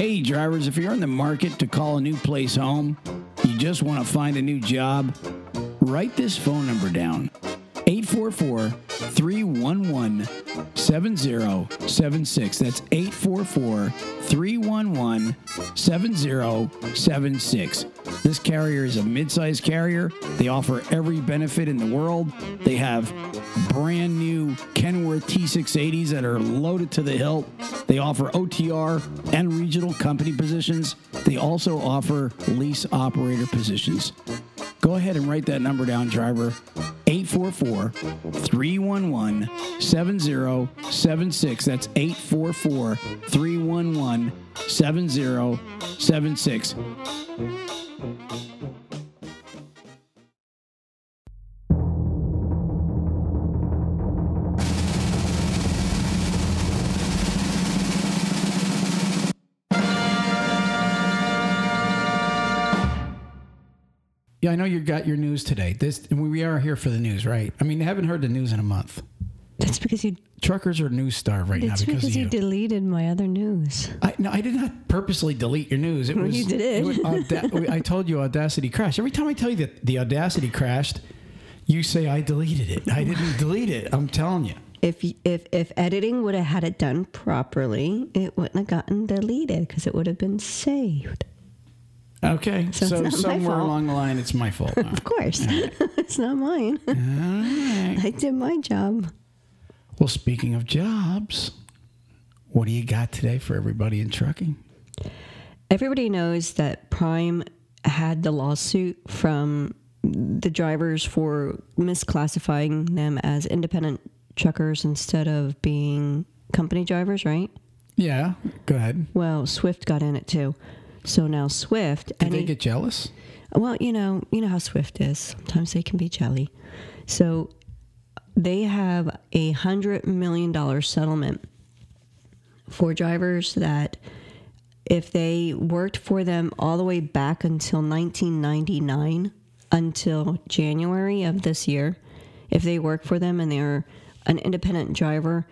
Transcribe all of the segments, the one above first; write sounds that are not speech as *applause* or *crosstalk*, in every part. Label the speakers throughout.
Speaker 1: Hey, drivers, if you're in the market to call a new place home, you just want to find a new job, write this phone number down 844 311 7076. That's 844 311 7076. This carrier is a mid sized carrier. They offer every benefit in the world. They have brand new Kenworth T680s that are loaded to the hilt. They offer OTR and regional company positions. They also offer lease operator positions. Go ahead and write that number down, driver. 844 311 7076. That's 844 311 7076. Yeah, I know you got your news today. This we are here for the news, right? I mean, I haven't heard the news in a month.
Speaker 2: That's because you.
Speaker 1: Truckers are news starved right now
Speaker 2: It's
Speaker 1: because,
Speaker 2: because you
Speaker 1: you.
Speaker 2: deleted my other news.
Speaker 1: I, no, I did not purposely delete your news. It
Speaker 2: Well,
Speaker 1: was
Speaker 2: you did.
Speaker 1: it was Auda- *laughs* I told you Audacity crashed. Every time I tell you that the Audacity crashed, you say I deleted it. I didn't delete it. I'm telling you.
Speaker 2: If if if editing would have had it done properly, it wouldn't have gotten deleted because it would have been saved.
Speaker 1: Okay,
Speaker 2: So
Speaker 1: so,
Speaker 2: it's not my
Speaker 1: somewhere along the line, it's my fault. *laughs*
Speaker 2: Of course, *laughs* it's not mine.
Speaker 1: All right.
Speaker 2: I did my job.
Speaker 1: Well, speaking of jobs, what do you got today for everybody in trucking?
Speaker 2: Everybody knows that Prime had the lawsuit from the drivers for misclassifying them as independent truckers instead of being company drivers, right?
Speaker 1: Yeah, go ahead.
Speaker 2: Well, Swift got in it too. So now Swift,
Speaker 1: Did
Speaker 2: any,
Speaker 1: they get jealous?
Speaker 2: well, you know, you know how Swift is. Sometimes they can be jelly. So they have a hundred million dollar settlement for drivers that if they worked for them all the way back until 1999 until January of this year, if they work for them and they're an independent driver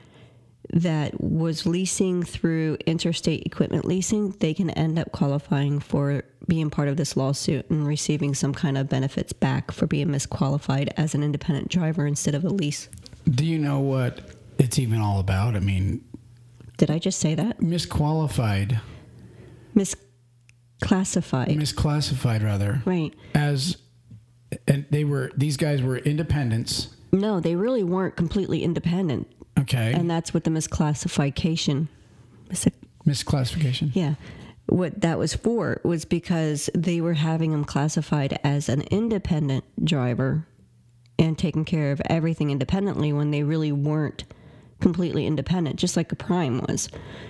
Speaker 2: that was leasing through interstate equipment leasing, they can end up qualifying for being part of this lawsuit and receiving some kind of benefits back for being misqualified as an independent driver instead of a lease.
Speaker 1: Do you know what it's even all about? I mean,
Speaker 2: Did I just say that?
Speaker 1: misqualified,
Speaker 2: Misclassified.
Speaker 1: misclassified rather,
Speaker 2: right.
Speaker 1: as and they were these guys were independents.
Speaker 2: No, they really weren't completely independent.
Speaker 1: Okay,
Speaker 2: And that's what the misclassification. mis-
Speaker 1: misclassification.
Speaker 2: Yeah. What that was for was because they were having them classified as an independent driver and taking care of everything independently when they really weren't completely independent, just like a prime was.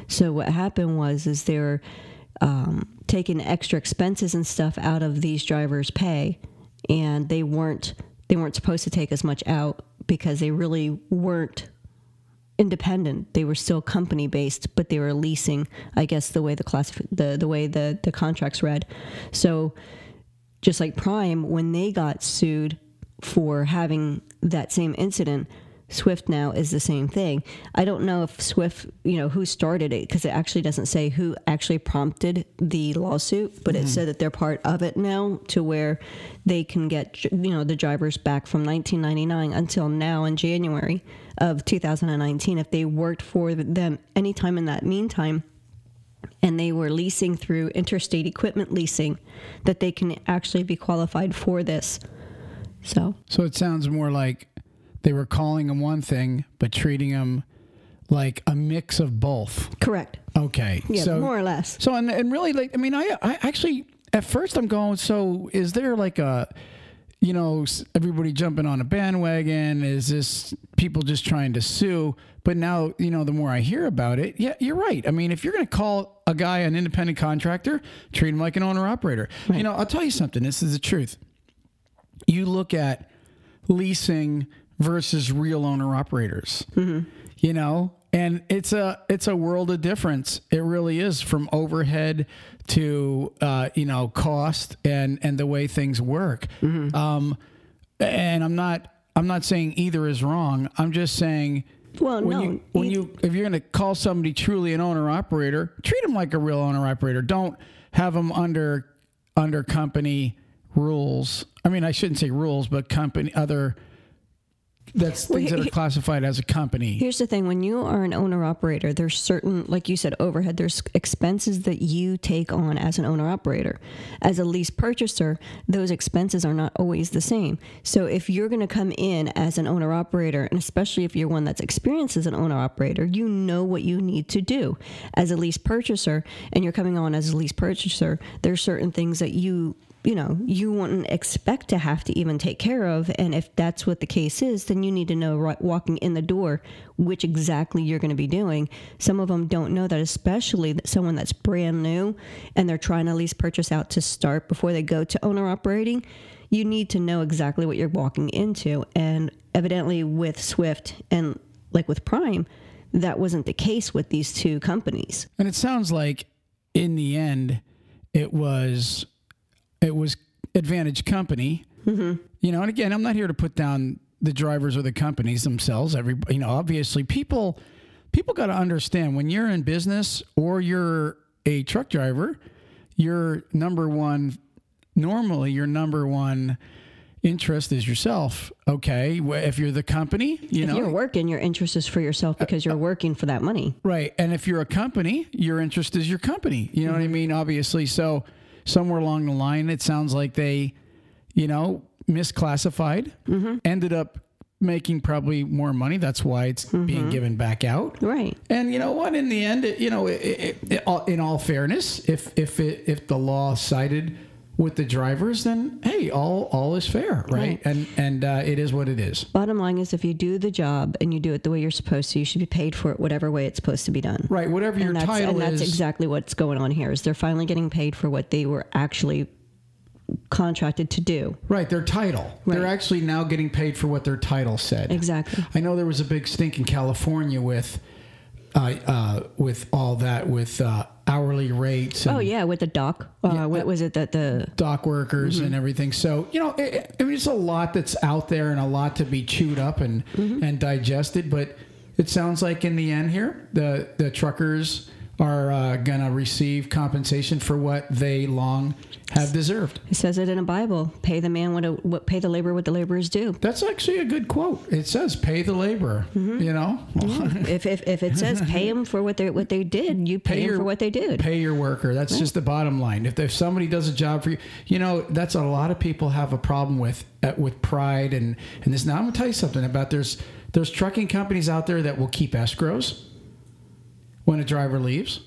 Speaker 2: So what happened was is they were um, taking extra expenses and stuff out of these drivers' pay, and they weren't they weren't supposed to take as much out because they really weren't independent. They were still company based, but they were leasing. I guess the way the class the the way the the contracts read. So just like Prime, when they got sued for having that same incident, Swift now is the same thing. I don't know if Swift, you know, who started it because it actually doesn't say who actually prompted the lawsuit, but it mm-hmm. said that they're part of it now to where they can get, you know, the drivers back from 1999 until now in January of 2019 if they worked for them anytime in that meantime and they were leasing through interstate equipment leasing that they can actually be qualified for this. So,
Speaker 1: So it sounds more like they were calling them one thing, but treating them like a mix of both.
Speaker 2: correct.
Speaker 1: Okay,
Speaker 2: Yeah,
Speaker 1: so
Speaker 2: more or less.
Speaker 1: So and, and really like I mean I I actually at first I'm going so is there like a you know everybody jumping on a bandwagon is this people just trying to sue? But now you know the more I hear about it yeah you're right. I mean if you're going to call a guy an independent contractor treat him like an owner operator you know I'll tell you something this is the truth. You look at leasing versus real owner operators mm-hmm. you know and it's a it's a world of difference it really is from overhead to uh, you know cost and and the way things work um, and i'm not i'm not saying either is wrong i'm just saying
Speaker 2: Well,
Speaker 1: when
Speaker 2: no.
Speaker 1: you when you if you're going to call somebody truly an owner operator, treat them like a real owner operator. Don't have them under under company rules. I mean, I shouldn't say rules, but company other. That's things that are classified as a company.
Speaker 2: Here's the thing when you are an owner operator, there's certain, like you said, overhead, there's expenses that you take on as an owner operator. As a lease purchaser, those expenses are not always the same. So if you're going to come in as an owner operator, and especially if you're one that's experienced as an owner operator, you know what you need to do. As a lease purchaser, and you're coming on as a lease purchaser, there's certain things that you you know you wouldn't expect to have to even take care of. And if that's what the case is then you need to know right walking in the door which exactly you're going to be doing. Some of them don't know that especially someone that's brand new and they're trying to lease purchase out to start before they go to owner operating you need to know exactly what you're walking into. And evidently with swift and like with prime that wasn't the case with these two companies.
Speaker 1: And it sounds like in the end, it was it was Advantage Company. Mm-hmm. You know, and again, I'm not here to put down the drivers or the companies themselves. Every you know, obviously, people people got to understand when you're in business or you're a truck driver, your number one normally your number one interest is yourself. Okay, if you're the company, you
Speaker 2: if
Speaker 1: know,
Speaker 2: you're working your interest is for yourself uh, because you're uh, working for that money
Speaker 1: Right. And if you're a company, your interest is your company. You know what I mm-hmm. mean? Obviously. So somewhere along the line, it sounds like they, you know, misclassified, mm-hmm. ended up making probably more money. That's why it's mm-hmm. being given back out.
Speaker 2: right
Speaker 1: And you know what? In the end, it, you know, it, it, all- in all fairness, if if it, if the law sided with the drivers, then hey, all all is fair, right?
Speaker 2: Right.
Speaker 1: And and uh, it is what it is.
Speaker 2: Bottom line is, if you do the job and you do it the way you're supposed to, you should be paid for it whatever way it's supposed to be done.
Speaker 1: Right. Whatever your
Speaker 2: and that's,
Speaker 1: title
Speaker 2: and that's exactly what's going on here. Is they're finally getting paid for what they were actually contracted to do.
Speaker 1: Right, their title. They're actually now getting paid for what their title said.
Speaker 2: Exactly.
Speaker 1: I know there was a big stink in California with, uh, uh, with all that with uh, hourly rates and
Speaker 2: Oh yeah, with the dock. Uh, what was it that the
Speaker 1: dock workers
Speaker 2: Mm-hmm.
Speaker 1: and everything. So you know, it, I mean, it's a lot that's out there and a lot to be chewed up and
Speaker 2: Mm-hmm.
Speaker 1: and digested. But it sounds like in the end here, the the truckers are uh, gonna receive compensation for what they long have deserved.
Speaker 2: it says it in the Bible? Pay the man what, a, what pay the labor what the laborers do.
Speaker 1: That's actually a good quote. It says, "Pay the laborer."
Speaker 2: Mm-hmm.
Speaker 1: You know,
Speaker 2: if, if if it says *laughs* pay them for what they what they did, you pay, them for what they did.
Speaker 1: Pay your worker. That's just the bottom line. If, if somebody does a job for you, you know that's a lot of people have a problem with uh, with pride and and this. Now I'm gonna tell you something about there's there's trucking companies out there that will keep escrows when a driver leaves.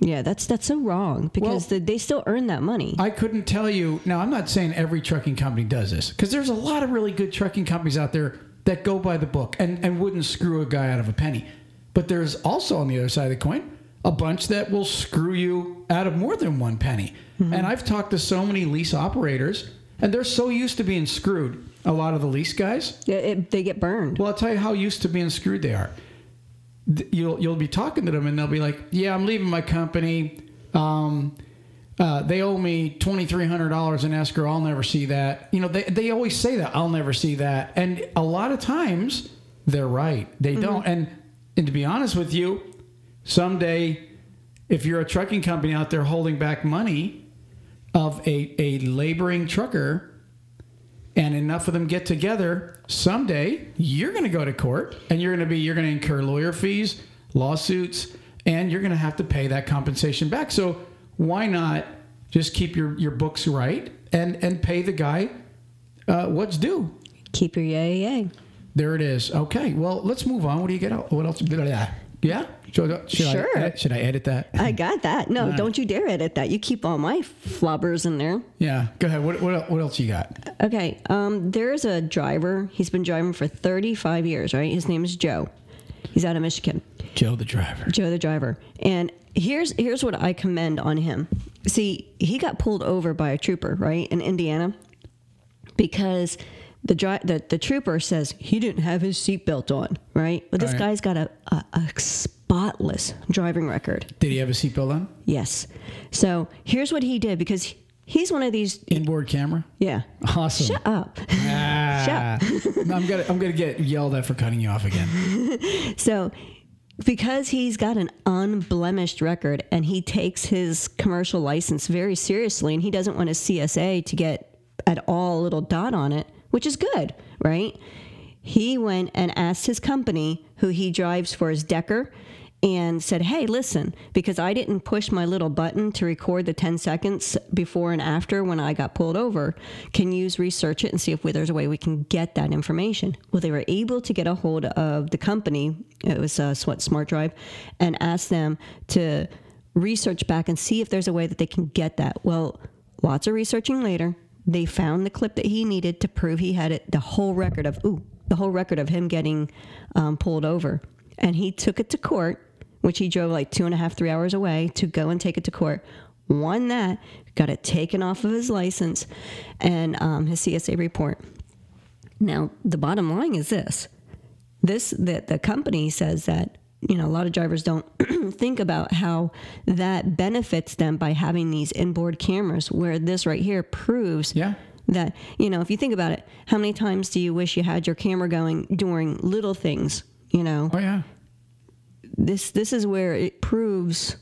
Speaker 2: Yeah, that's that's so wrong because
Speaker 1: Well-
Speaker 2: the, they still earn that money.
Speaker 1: I couldn't tell you. Now, I'm not saying every trucking company does this because there's a lot of really good trucking companies out there that go by the book and, and wouldn't screw a guy out of a penny. But there's also on the other side of the coin a bunch that will screw you out of more than one penny. Mm-hmm. And I've talked to so many lease operators, and they're so used to being screwed. A lot of the lease guys.
Speaker 2: Yeah, it, they get burned.
Speaker 1: Well, I'll tell you how used to being screwed they are. Th- You'll you'll be talking to them and they'll be like, "Yeah, I'm leaving my company. Um, uh, they owe me twenty three hundred dollars in escrow. I'll never see that." You know, they they always say that. I'll never see that, and a lot of times they're right. They don't. And and to be honest with you, someday, if you're a trucking company out there holding back money of a a laboring trucker and enough of them get together, someday you're going to go to court and you're going to be you're going to incur lawyer fees, lawsuits, and you're going to have to pay that compensation back. So why not just keep your your books right and and pay the guy uh, what's due?
Speaker 2: Keep your yay yay.
Speaker 1: There it is. Okay. Well, let's move on. What do you get? out? What else? Yeah. Should, should
Speaker 2: Sure.
Speaker 1: I, should I edit that?
Speaker 2: I got that. No, don't you dare edit that. You keep all my flobbers in there.
Speaker 1: Yeah. Go ahead. What what, what else you got?
Speaker 2: Okay. Um, there's a driver. He's been driving for 35 years, right? His name is Joe. He's out of Michigan.
Speaker 1: Joe the driver.
Speaker 2: Joe the driver. And here's here's what I commend on him. See, he got pulled over by a trooper, right, in Indiana, because the dri- the, the trooper says he didn't have his seatbelt on, right? But this
Speaker 1: Right.
Speaker 2: guy's got a, a, a spotless driving record.
Speaker 1: Did he have a seatbelt on?
Speaker 2: Yes. So here's what he did because he's one of these.
Speaker 1: Inboard camera.
Speaker 2: Yeah.
Speaker 1: Awesome.
Speaker 2: Shut up.
Speaker 1: Ah. No, I'm gonna I'm gonna get yelled at for cutting you off again. *laughs*
Speaker 2: So, because he's got an unblemished record and he takes his commercial license very seriously and he doesn't want his CSA to get at all a little dot on it, which is good, right? He went and asked his company, who he drives for his Decker, and said, Hey, listen, because I didn't push my little button to record the 10 seconds before and after when I got pulled over, can you research it and see if there's a way we can get that information? Well, they were able to get a hold of the company, it was uh, Smart Drive, and ask them to research back and see if there's a way that they can get that. Well, lots of researching later, they found the clip that he needed to prove he had it, the whole record of, ooh, the whole record of him getting um, pulled over. And he took it to court which he drove like two and a half, three hours away to go and take it to court. Won that, got it taken off of his license and um, his CSA report. Now, the bottom line is this: this that the company says that you know a lot of drivers don't *clears throat* think about how that benefits them by having these inboard cameras. Where this right here proves
Speaker 1: Yeah.
Speaker 2: that you know if you think about it, how many times do you wish you had your camera going during little things? You know,
Speaker 1: Oh yeah.
Speaker 2: this this is where it proves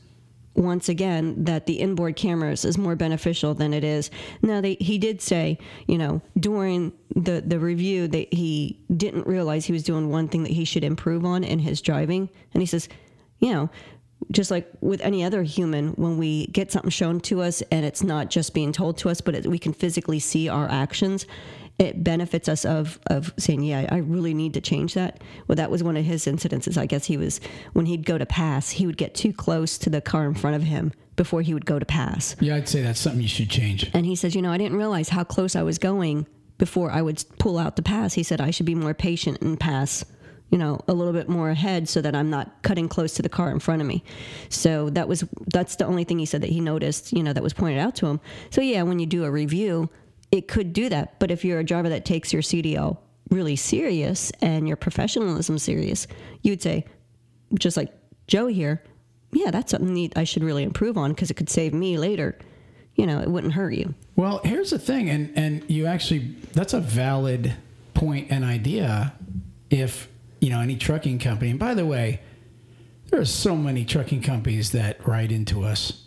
Speaker 2: once again that the inboard cameras is more beneficial than it is. Now they he did say, you know, during the the review that he didn't realize he was doing one thing that he should improve on in his driving and he says, you know, just like with any other human when we get something shown to us and it's not just being told to us but it, we can physically see our actions it benefits us of of saying, yeah, I really need to change that. Well, that was one of his incidences. I guess he was when he'd go to pass, he would get too close to the car in front of him before he would go to pass.
Speaker 1: Yeah, I'd say that's something you should change.
Speaker 2: And he says, you know, I didn't realize how close I was going before I would pull out the pass. He said I should be more patient and pass. You know, a little bit more ahead so that I'm not cutting close to the car in front of me. So that was that's the only thing he said that he noticed, you know, that was pointed out to him. So yeah, when you do a review, it could do that. But if you're a driver that takes your CDL really serious and your professionalism serious, you'd say, just like Joe here, yeah, that's something I should really improve on because it could save me later. You know, it wouldn't hurt you.
Speaker 1: Well, here's the thing, and and you actually that's a valid point and idea. If you know any trucking company, and by the way, there are so many trucking companies that write into us.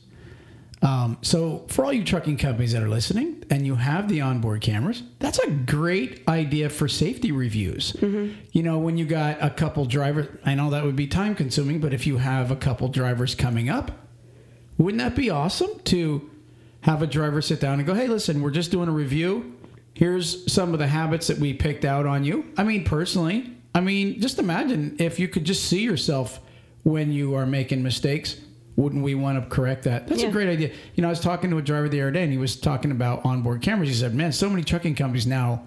Speaker 1: Um, so for all you trucking companies that are listening, and you have the onboard cameras, that's a great idea for safety reviews. You know, when you got a couple drivers, I know that would be time consuming, but if you have a couple drivers coming up, wouldn't that be awesome to have a driver sit down and go, hey, listen, we're just doing a review. Here's some of the habits that we picked out on you. I mean, personally, I mean, just imagine if you could just see yourself when you are making mistakes. Wouldn't we want to correct that? That's
Speaker 2: Yeah.
Speaker 1: a great idea. You know, I was talking to a driver the other day and he was talking about onboard cameras. He said, man, so many trucking companies now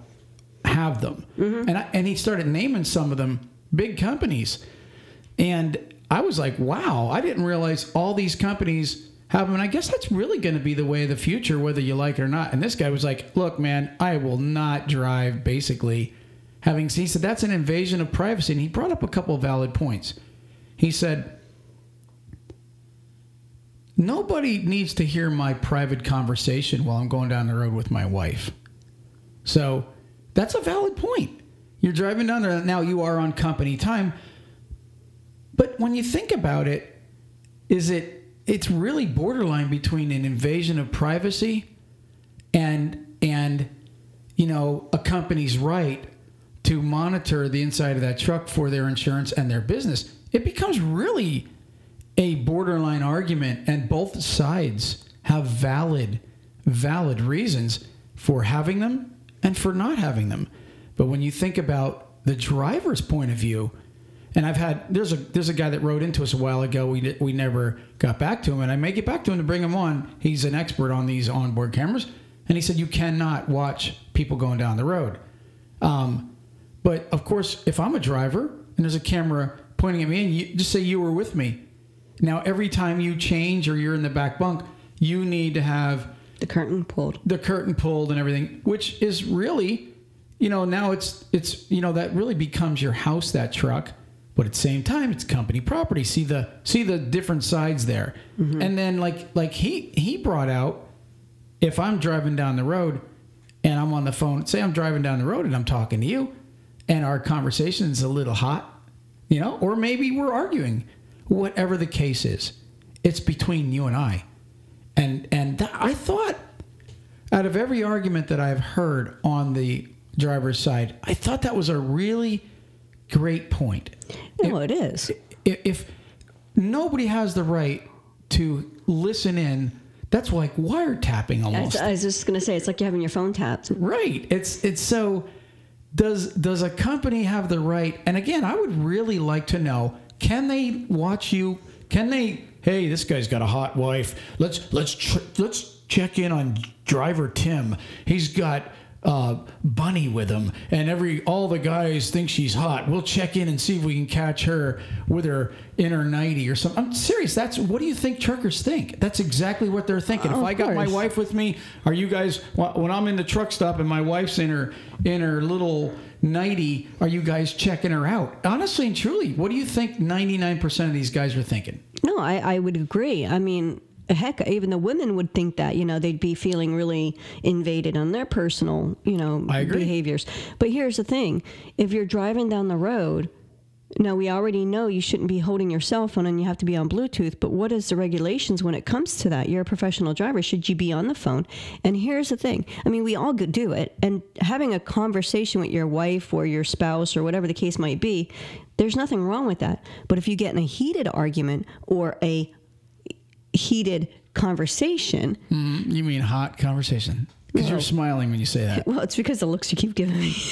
Speaker 1: have them. Mm-hmm. And, I, and he started naming some of them, big companies. And I was like, wow, I didn't realize all these companies have them. And I guess that's really going to be the way of the future, whether you like it or not. And this guy was like, look, man, I will not drive basically having, he said, that's an invasion of privacy. And he brought up a couple of valid points. He said, nobody needs to hear my private conversation while I'm going down the road with my wife. So that's a valid point. You're driving down there now. You are on company time, but when you think about it, is it? It's really borderline between an invasion of privacy and and you know a company's right to monitor the inside of that truck for their insurance and their business. It becomes really a borderline argument, and both sides have valid valid reasons for having them and for not having them. But when you think about the driver's point of view, and I've had there's a there's a guy that wrote into us a while ago. We we never got back to him, and I may get back to him to bring him on. He's an expert on these onboard cameras, and he said you cannot watch people going down the road. Um, but of course, if I'm a driver and there's a camera pointing at me, and you just say you were with me. Now, every time you change or you're in the back bunk, you need to have
Speaker 2: The curtain pulled.
Speaker 1: the curtain pulled and everything, which is really, you know, now it's it's you know that really becomes your house that truck, but at the same time it's company property. See the see the different sides there, mm-hmm. and then like like he he brought out if I'm driving down the road and I'm on the phone, say I'm driving down the road and I'm talking to you, and our conversation is a little hot, you know, or maybe we're arguing, whatever the case is, it's between you and I. And and th- I thought out of every argument that I've heard on the driver's side, I thought that was a really great point.
Speaker 2: No, it is.
Speaker 1: If, if nobody has the right to listen in, that's like wiretapping
Speaker 2: I,
Speaker 1: almost.
Speaker 2: I was just going to say, it's like you're having your phone tapped.
Speaker 1: Right. It's it's so does does a company have the right? And again, I would really like to know, can they watch you? Can they hey, this guy's got a hot wife. Let's let's tr- let's check in on driver Tim. He's got uh, Bunny with him, and every all the guys think she's hot. We'll check in and see if we can catch her with her in her nighty or something. I'm serious. That's what do you think truckers think? That's exactly what they're thinking.
Speaker 2: Oh,
Speaker 1: if I got my wife with me, are you guys when I'm in the truck stop and my wife's in her in her little nighty? Are you guys checking her out? Honestly and truly, what do you think? 99% of these guys are thinking.
Speaker 2: No, I, I would agree. I mean, heck, even the women would think that, you know, they'd be feeling really invaded on their personal, you know, behaviors. But here's the thing if you're driving down the road, now we already know you shouldn't be holding your cell phone and you have to be on Bluetooth, but what is the regulations when it comes to that? You're a professional driver. Should you be on the phone? And here's the thing I mean, we all could do it. And having a conversation with your wife or your spouse or whatever the case might be, there's nothing wrong with that. But if you get in a heated argument or a heated conversation, mm-hmm.
Speaker 1: You mean hot conversation? Because you're smiling when you say that. *laughs*
Speaker 2: well, it's because the looks you keep giving me. *laughs*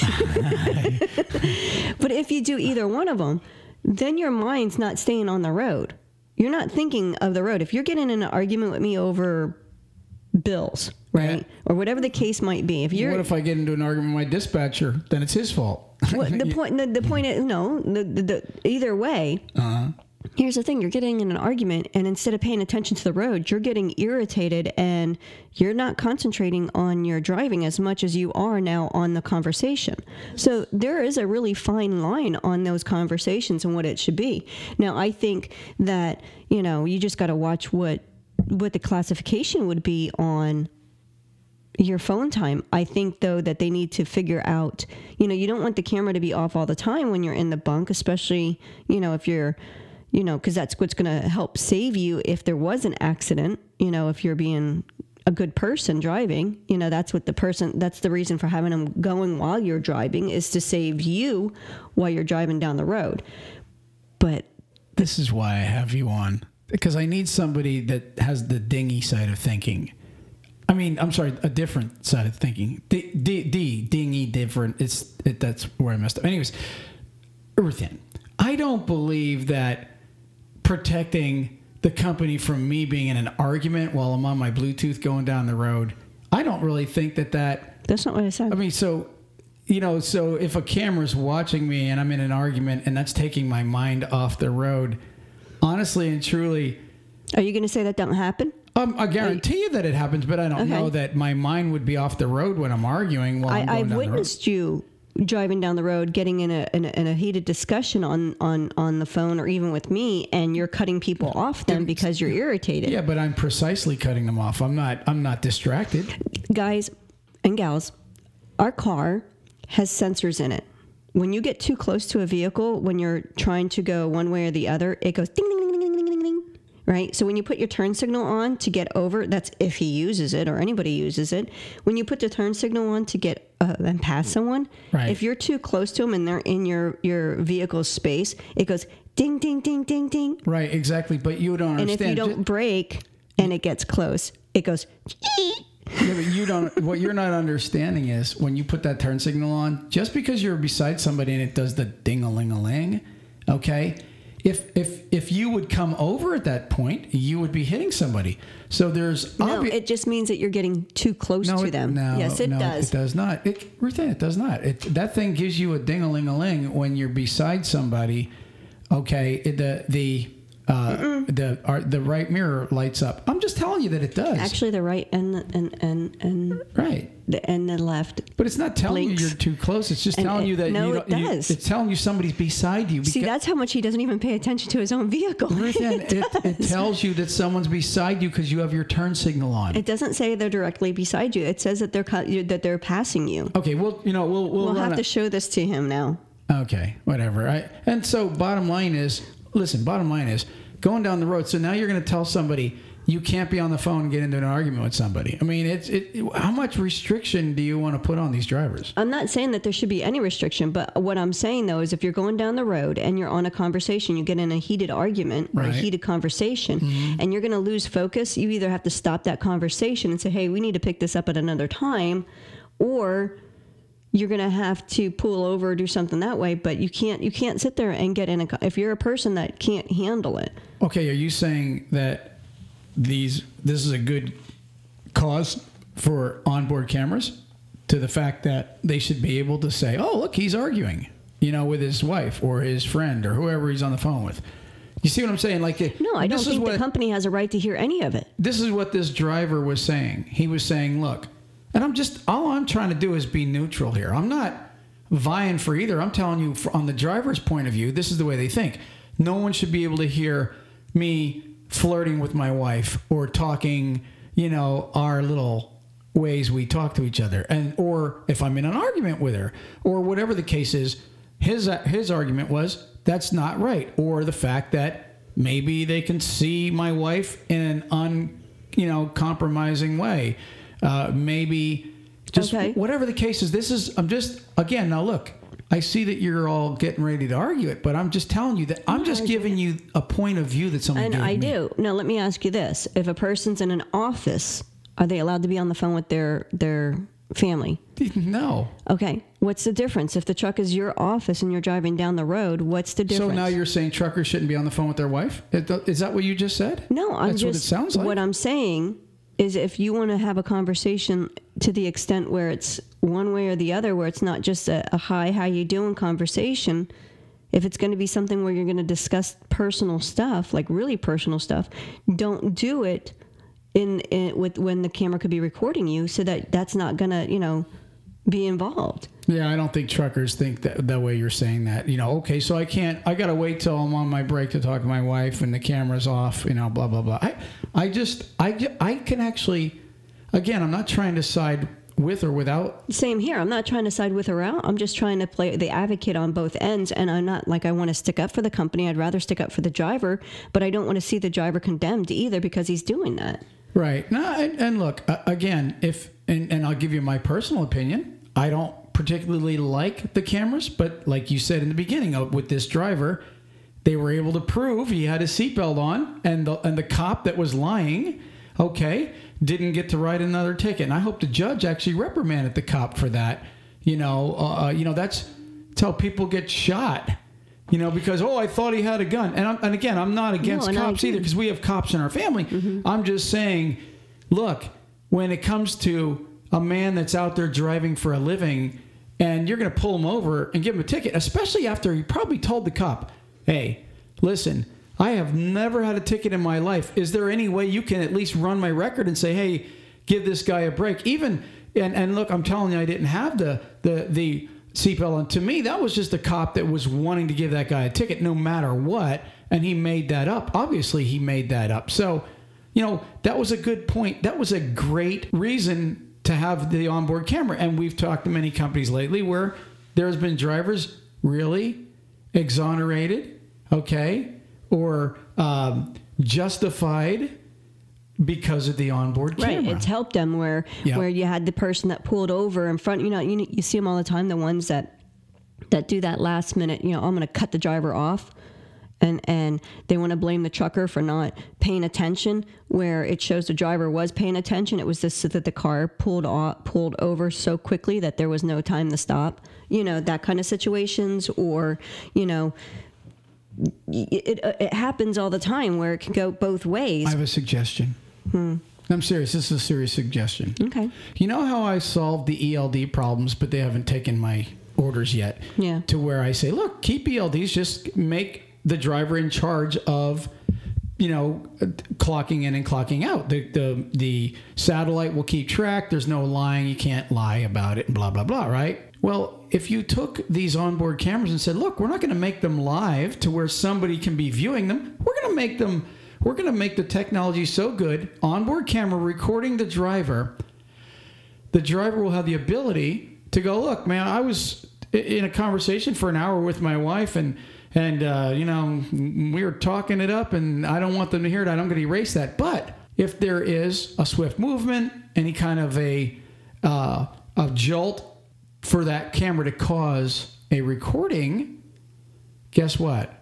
Speaker 2: but if you do either one of them, then your mind's not staying on the road. You're not thinking of the road. If you're getting in an argument with me over bills, right?
Speaker 1: Yeah.
Speaker 2: Or whatever the case might be. If you're
Speaker 1: What if I get into an argument with my dispatcher? Then it's his fault.
Speaker 2: Well, the *laughs* point the, the point is no the, the, the either way
Speaker 1: Uh-huh.
Speaker 2: Here's the thing you're getting in an argument and instead of paying attention to the road you're getting irritated and you're not concentrating on your driving as much as you are now on the conversation so there is a really fine line on those conversations and what it should be now i think that you know you just got to watch what what the classification would be on your phone time. I think though that they need to figure out, you know, you don't want the camera to be off all the time when you're in the bunk, especially, you know, if you're, you know, because that's what's going to help save you if there was an accident, you know, if you're being a good person driving, you know, that's what the person, that's the reason for having them going while you're driving is to save you while you're driving down the road. But
Speaker 1: This is why I have you on because I need somebody that has the dingy side of thinking. I mean, I'm sorry, a different side of thinking. D, D, D dingy, different. It's it, that's where I messed up. Anyways, Earthin, I don't believe that protecting the company from me being in an argument while I'm on my Bluetooth going down the road. I don't really think that that
Speaker 2: that's not what I said.
Speaker 1: I mean, so you know, so if a camera's watching me and I'm in an argument and that's taking my mind off the road, honestly and truly,
Speaker 2: Are you going to say that don't happen?
Speaker 1: um, I guarantee you that it happens. But I don't
Speaker 2: Okay.
Speaker 1: know that my mind would be off the road when I'm arguing while I'm
Speaker 2: I,
Speaker 1: going
Speaker 2: I've
Speaker 1: down the road.
Speaker 2: witnessed you driving down the road, getting in a, in a in a heated discussion on on on the phone or even with me, and you're cutting people off then because you're irritated.
Speaker 1: Yeah, but I'm precisely cutting them off. I'm not. I'm not distracted.
Speaker 2: Guys and gals, our car has sensors in it. When you get too close to a vehicle, when you're trying to go one way or the other, it goes ding ding. Right? So when you put your turn signal on to get over, that's if he uses it or anybody uses it. When you put the turn signal on to get uh, and pass someone,
Speaker 1: Right.
Speaker 2: if you're too close to them and they're in your your vehicle's space, it goes ding ding ding ding ding.
Speaker 1: Right. Exactly. But you don't
Speaker 2: And if you don't brake and it gets close, it goes.
Speaker 1: Yeah, but you don't. what you're not understanding is when you put that turn signal on, just because you're beside somebody and it does the ding a ling a ling, okay. If if if you would come over at that point, you would be hitting somebody. So there's
Speaker 2: No,
Speaker 1: obvi-
Speaker 2: it just means that you're getting too close to
Speaker 1: it-
Speaker 2: them.
Speaker 1: No,
Speaker 2: yes, it
Speaker 1: no,
Speaker 2: does.
Speaker 1: It does not. It, Ruth Ann, it does not. It, that thing gives you a ding a ling a ling when you're beside somebody. Okay, the the uh, the our, the right mirror lights up. I'm just telling you that it does.
Speaker 2: Actually, the right and the, and and and
Speaker 1: right.
Speaker 2: the and the left.
Speaker 1: But it's not telling
Speaker 2: Blinks.
Speaker 1: you you're too close. It's just
Speaker 2: And
Speaker 1: telling
Speaker 2: it-
Speaker 1: you that
Speaker 2: no,
Speaker 1: you
Speaker 2: it
Speaker 1: don't, you-
Speaker 2: does.
Speaker 1: it's telling you somebody's beside you.
Speaker 2: See, that's how much he doesn't even pay attention to his own vehicle. *laughs*
Speaker 1: Ruthann,
Speaker 2: It
Speaker 1: it, tells you that someone's beside you because you have your turn signal on.
Speaker 2: It doesn't say they're directly beside you. It says that they're cut, that they're passing you.
Speaker 1: okay, well, you know, we'll we'll,
Speaker 2: We'll have
Speaker 1: a-
Speaker 2: to show this to him now.
Speaker 1: Okay, whatever. I, and so, bottom line is, listen. Bottom line is, going down the road. So now you're going to tell somebody you can't be on the phone and get into an argument with somebody. I mean, it's it. How much restriction do you want to put on these drivers?
Speaker 2: I'm not saying that there should be any restriction, but what I'm saying though is if you're going down the road and you're on a conversation, you get in a heated argument or a heated conversation, mm-hmm. and you're going to lose focus, you either have to stop that conversation and say, hey, we need to pick this up at another time, or you're going to have to pull over or do something that way but you can't you can't sit there and get in a if you're a person that can't handle it
Speaker 1: Okay, are you saying that these this is a good cause for onboard cameras to the fact that they should be able to say, "Oh, look, he's arguing," you know, with his wife or his friend or whoever he's on the phone with. You see what I'm saying? Like,
Speaker 2: no i don't think
Speaker 1: what,
Speaker 2: the company has a right to hear any of it
Speaker 1: this is what this driver was saying. He was saying, "Look," and I'm just all I'm trying to do is be neutral here. I'm not vying for either. I'm telling you, on the driver's point of view, this is the way they think. No one should be able to hear me flirting with my wife or talking, you know, our little ways we talk to each other, and or if I'm in an argument with her or whatever the case is. His his argument was that's not right, or the fact that maybe they can see my wife in an un, you know, compromising way. Uh, maybe just
Speaker 2: Okay.
Speaker 1: whatever the case is. This is I'm just again now look. I see that you're all getting ready to argue it, but I'm just telling you that I'm just giving you a point of view that someone
Speaker 2: And I
Speaker 1: me.
Speaker 2: do. Now let me ask you this: If a person's in an office, are they allowed to be on the phone with their their family? *laughs*
Speaker 1: No.
Speaker 2: Okay. What's the difference? If the truck is your office and you're driving down the road, what's the difference?
Speaker 1: So now you're saying truckers shouldn't be on the phone with their wife? Is that what you just said?
Speaker 2: no, I'm
Speaker 1: That's
Speaker 2: just
Speaker 1: what it sounds like.
Speaker 2: what I'm saying is if you want to have a conversation to the extent where it's one way or the other, where it's not just a, a hi, how you doing conversation. If it's going to be something where you're going to discuss personal stuff, like really personal stuff, don't do it in, in with when the camera could be recording you, so that that's not going to you know be involved.
Speaker 1: Yeah, I don't think truckers think that that way you're saying that. You know, okay, so I can't I gotta wait till I'm on my break to talk to my wife and the camera's off, you know, blah blah blah. I I just I I can actually again, I'm not trying to side with or without
Speaker 2: Same here. I'm not trying to side with or out. I'm just trying to play the advocate on both ends. And I'm not like I want to stick up for the company. I'd rather stick up for the driver, but I don't want to see the driver condemned either because he's doing that.
Speaker 1: Right. No, and, and look, uh, again, if and, and I'll give you my personal opinion. I don't particularly like the cameras, but like you said in the beginning, uh, with this driver, they were able to prove he had his seatbelt on, and the and the cop that was lying, okay, didn't get to write another ticket. And I hope the judge actually reprimanded the cop for that. You know, uh, uh, you know that's, that's how people get shot. You know, because oh, I thought he had a gun, and I'm, and again, I'm not against
Speaker 2: I
Speaker 1: cops either because we have cops in our family. I'm just saying, look, when it comes to a man that's out there driving for a living and you're going to pull him over and give him a ticket, especially after he probably told the cop, hey, listen, I have never had a ticket in my life. Is there any way you can at least run my record and say, hey, give this guy a break? Even, and, and look, I'm telling you, I didn't have the, the, the, seatbelt on. To me, that was just a cop that was wanting to give that guy a ticket no matter what, and he made that up. Obviously, he made that up. So, you know, that was a good point. That was a great reason to have the onboard camera. And we've talked to many companies lately where there's been drivers really exonerated, okay, or um, justified because of the onboard camera. Right.
Speaker 2: It's helped them where
Speaker 1: Yeah.
Speaker 2: where you had the person that pulled over in front. You know, you you see them all the time. The ones that that do that last minute. You know, I'm going to cut the driver off. And, and they want to blame the trucker for not paying attention where it shows the driver was paying attention it was just that the car pulled off, pulled over so quickly that there was no time to stop you know that kind of situations or you know it, it, it happens all the time where it can go both ways
Speaker 1: I have a suggestion. hmm. I'm serious. This is a serious suggestion.
Speaker 2: okay
Speaker 1: You know how I solved the ELD problems, but they haven't taken my orders yet?
Speaker 2: Yeah.
Speaker 1: To where I say, look, keep ELDs, just make the driver in charge of you know, clocking in and clocking out. The, the the satellite will keep track. There's no lying. You can't lie about it and blah blah blah. Right. Well, if you took these onboard cameras and said, look, we're not going to make them live to where somebody can be viewing them. We're going to make them. We're going to make the technology so good, onboard camera recording the driver. The driver will have the ability to go, look, man, I was in a conversation for an hour with my wife and and uh, you know we were talking it up and i don't want them to hear it. I don't going to erase that. But if there is a swift movement any kind of a uh, a jolt for that camera to cause a recording guess what?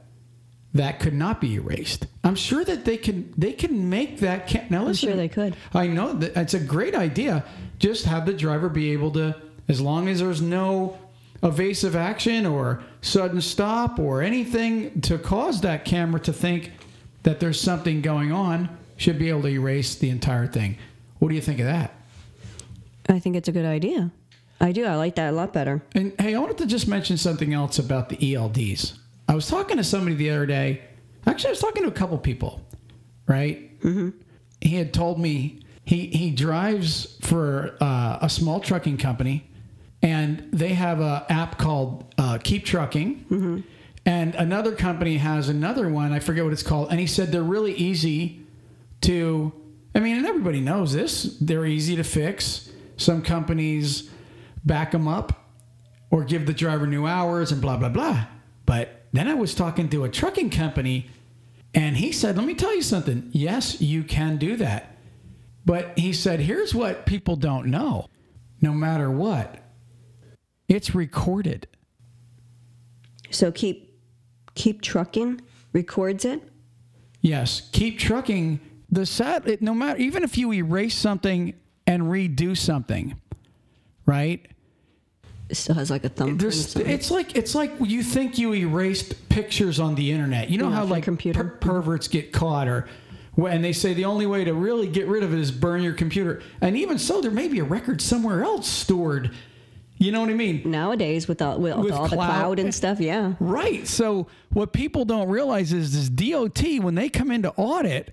Speaker 1: That could not be erased. I'm sure that they can they can make that ca- now
Speaker 2: I'm sure they could.
Speaker 1: I know that it's a great idea. Just have the driver be able to, as long as there's no evasive action or sudden stop or anything to cause that camera to think that there's something going on, should be able to erase the entire thing. What do you think of that?
Speaker 2: I think it's a good idea. I do. I like that a lot better.
Speaker 1: And hey, I wanted to just mention something else about the ELDs. I was talking to somebody the other day. Actually, I was talking to a couple people, right? Mm-hmm. He had told me he he drives for uh, a small trucking company, and they have a app called uh, KeepTruckin, and another company has another one. I forget what it's called. And he said they're really easy to. I mean, and everybody knows this. They're easy to fix. Some companies back them up or give the driver new hours and blah blah blah. But then I was talking to a trucking company and he said, "Let me tell you something. Yes, you can do that." But he said, "Here's what people don't know. No matter what, it's recorded."
Speaker 2: So keep KeepTruckin records it.
Speaker 1: Yes, KeepTruckin. The sat it, no matter even if you erase something and redo something, right?
Speaker 2: It still has like a thumbprint.
Speaker 1: it's like it's like you think you erased pictures on the internet. You know
Speaker 2: Yeah,
Speaker 1: how like
Speaker 2: computer.
Speaker 1: per- perverts get caught, or when they say the only way to really get rid of it is burn your computer. And even so, there may be a record somewhere else stored. You know what I mean?
Speaker 2: Nowadays, with all, with,
Speaker 1: With
Speaker 2: all the
Speaker 1: cloud-
Speaker 2: cloud and stuff, yeah.
Speaker 1: Right. So what people don't realize is this DOT when they come in to audit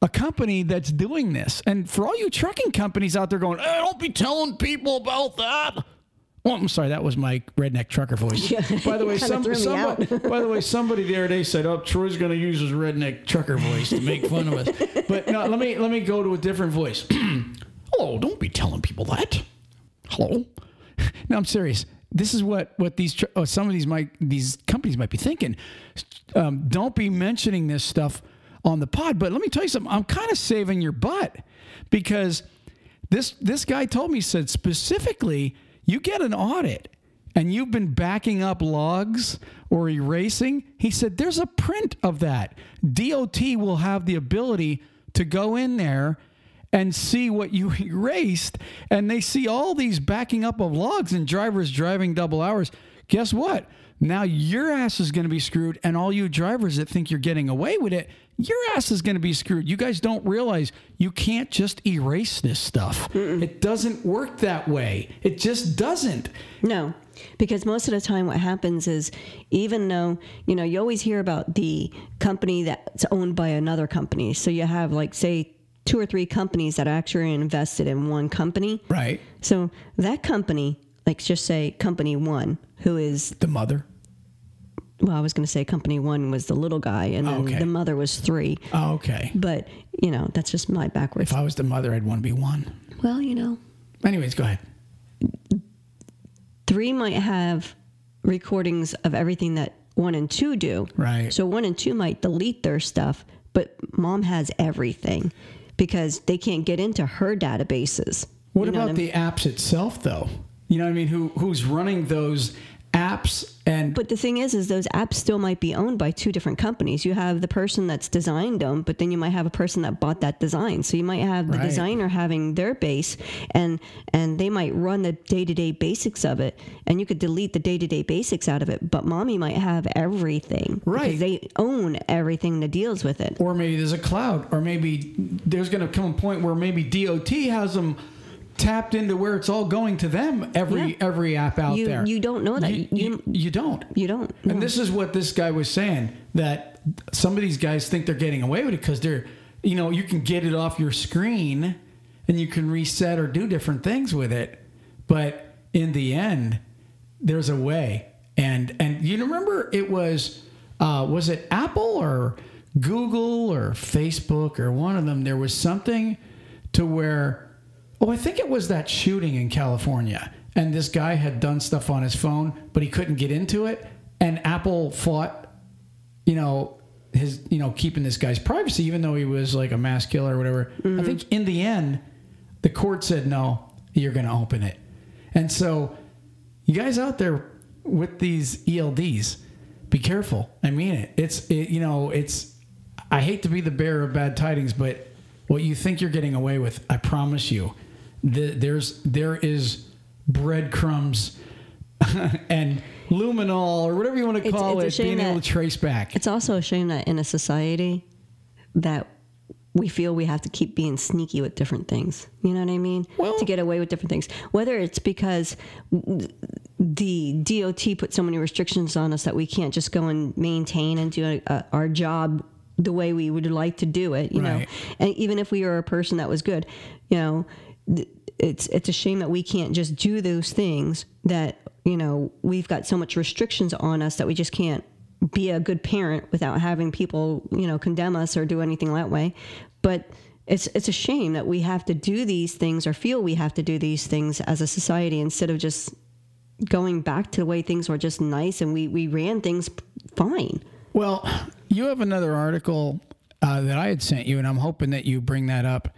Speaker 1: a company that's doing this, and for all you trucking companies out there going, hey, don't be telling people about that. Oh, I'm sorry, that was my redneck trucker voice. *laughs* By the way, some, somebody, *laughs* by the way, somebody the other day said, "Oh, Troy's going to use his redneck trucker voice to make fun of us." *laughs* But no, let me let me go to a different voice. *clears throat* Hello, don't be telling people that. Hello. No, I'm serious. This is what what these oh, some of these might these companies might be thinking. Um, don't be mentioning this stuff on the pod. But let me tell you something. I'm kind of saving your butt because this this guy told me said specifically you get an audit and you've been backing up logs or erasing. He said there's a print of that. DOT will have the ability to go in there and see what you *laughs* erased and they see all these backing up of logs and drivers driving double hours guess what? Now your ass is going to be screwed and all you drivers that think you're getting away with it your ass is going to be screwed. You guys don't realize you can't just erase this stuff. It doesn't work that way. It just doesn't.
Speaker 2: No, because most of the time, what happens is even though, you know, you always hear about the company that's owned by another company. So you have, like, say, two or three companies that actually invested in one company.
Speaker 1: right
Speaker 2: So that company, like, just say company one, who is,
Speaker 1: the mother
Speaker 2: well, I was going to say company one was the little guy, and then
Speaker 1: Okay.
Speaker 2: the mother was three.
Speaker 1: oh, okay
Speaker 2: But, you know, that's just my backwards.
Speaker 1: if i was the mother i'd want to be one
Speaker 2: Well, you know,
Speaker 1: anyways go ahead
Speaker 2: three might have recordings of everything that one and two do.
Speaker 1: Right.
Speaker 2: So one and two might delete their stuff, but mom has everything because they can't get into her databases.
Speaker 1: What
Speaker 2: You know
Speaker 1: about
Speaker 2: I mean?
Speaker 1: the apps itself, though? You know what I mean? Who who's running those apps and
Speaker 2: But the thing is, is those apps still might be owned by two different companies. You have the person that's designed them, but then you might have a person that bought that design. So you might have the
Speaker 1: Right.
Speaker 2: designer having their base, and and they might run the day to day basics of it, and you could delete the day to day basics out of it. But mommy might have everything,
Speaker 1: Right.
Speaker 2: Because they own everything that deals with it.
Speaker 1: or maybe there's a cloud, or maybe there's going to come a point where maybe DOT has them tapped into where it's all going to them. Every
Speaker 2: Yeah.
Speaker 1: every app out
Speaker 2: You-
Speaker 1: there.
Speaker 2: you don't know that.
Speaker 1: You,
Speaker 2: You-
Speaker 1: you, don't.
Speaker 2: You don't.
Speaker 1: And this is what this guy was saying that some of these guys think they're getting away with it because they're, you know, you can get it off your screen and you can reset or do different things with it. But in the end, there's a way. And and you remember it was uh, was it Apple or Google or Facebook or one of them? There was something to where oh I think it was that shooting in California and this guy had done stuff on his phone but he couldn't get into it and Apple fought you know his you know keeping this guy's privacy even though he was like a mass killer or whatever. I mm-hmm. think in the end the court said no you're going to open it. And so you guys out there with these ELDs, be careful. I mean it. It's it, you know it's. I hate to be the bearer of bad tidings, but what you think you're getting away with, I promise you, the, there's there is breadcrumbs *laughs* and luminol or whatever you want to call
Speaker 2: it's a
Speaker 1: it, being able to trace back.
Speaker 2: It's also a shame that in a society that we feel we have to keep being sneaky with different things. You know what I mean?
Speaker 1: Well-
Speaker 2: to get away with different things. Whether it's because the DOT put so many restrictions on us that we can't just go and maintain and do uh our job the way we would like to do it, you know. And even if we were a person that was good, you know, it's it's a shame that we can't just do those things that, you know, we've got so much restrictions on us that we just can't be a good parent without having people, you know, condemn us or do anything that way. But it's it's a shame that we have to do these things or feel we have to do these things as a society instead of just going back to the way things were just nice and we, we ran things fine.
Speaker 1: Well, you have another article uh, that I had sent you, and I'm hoping that you bring that up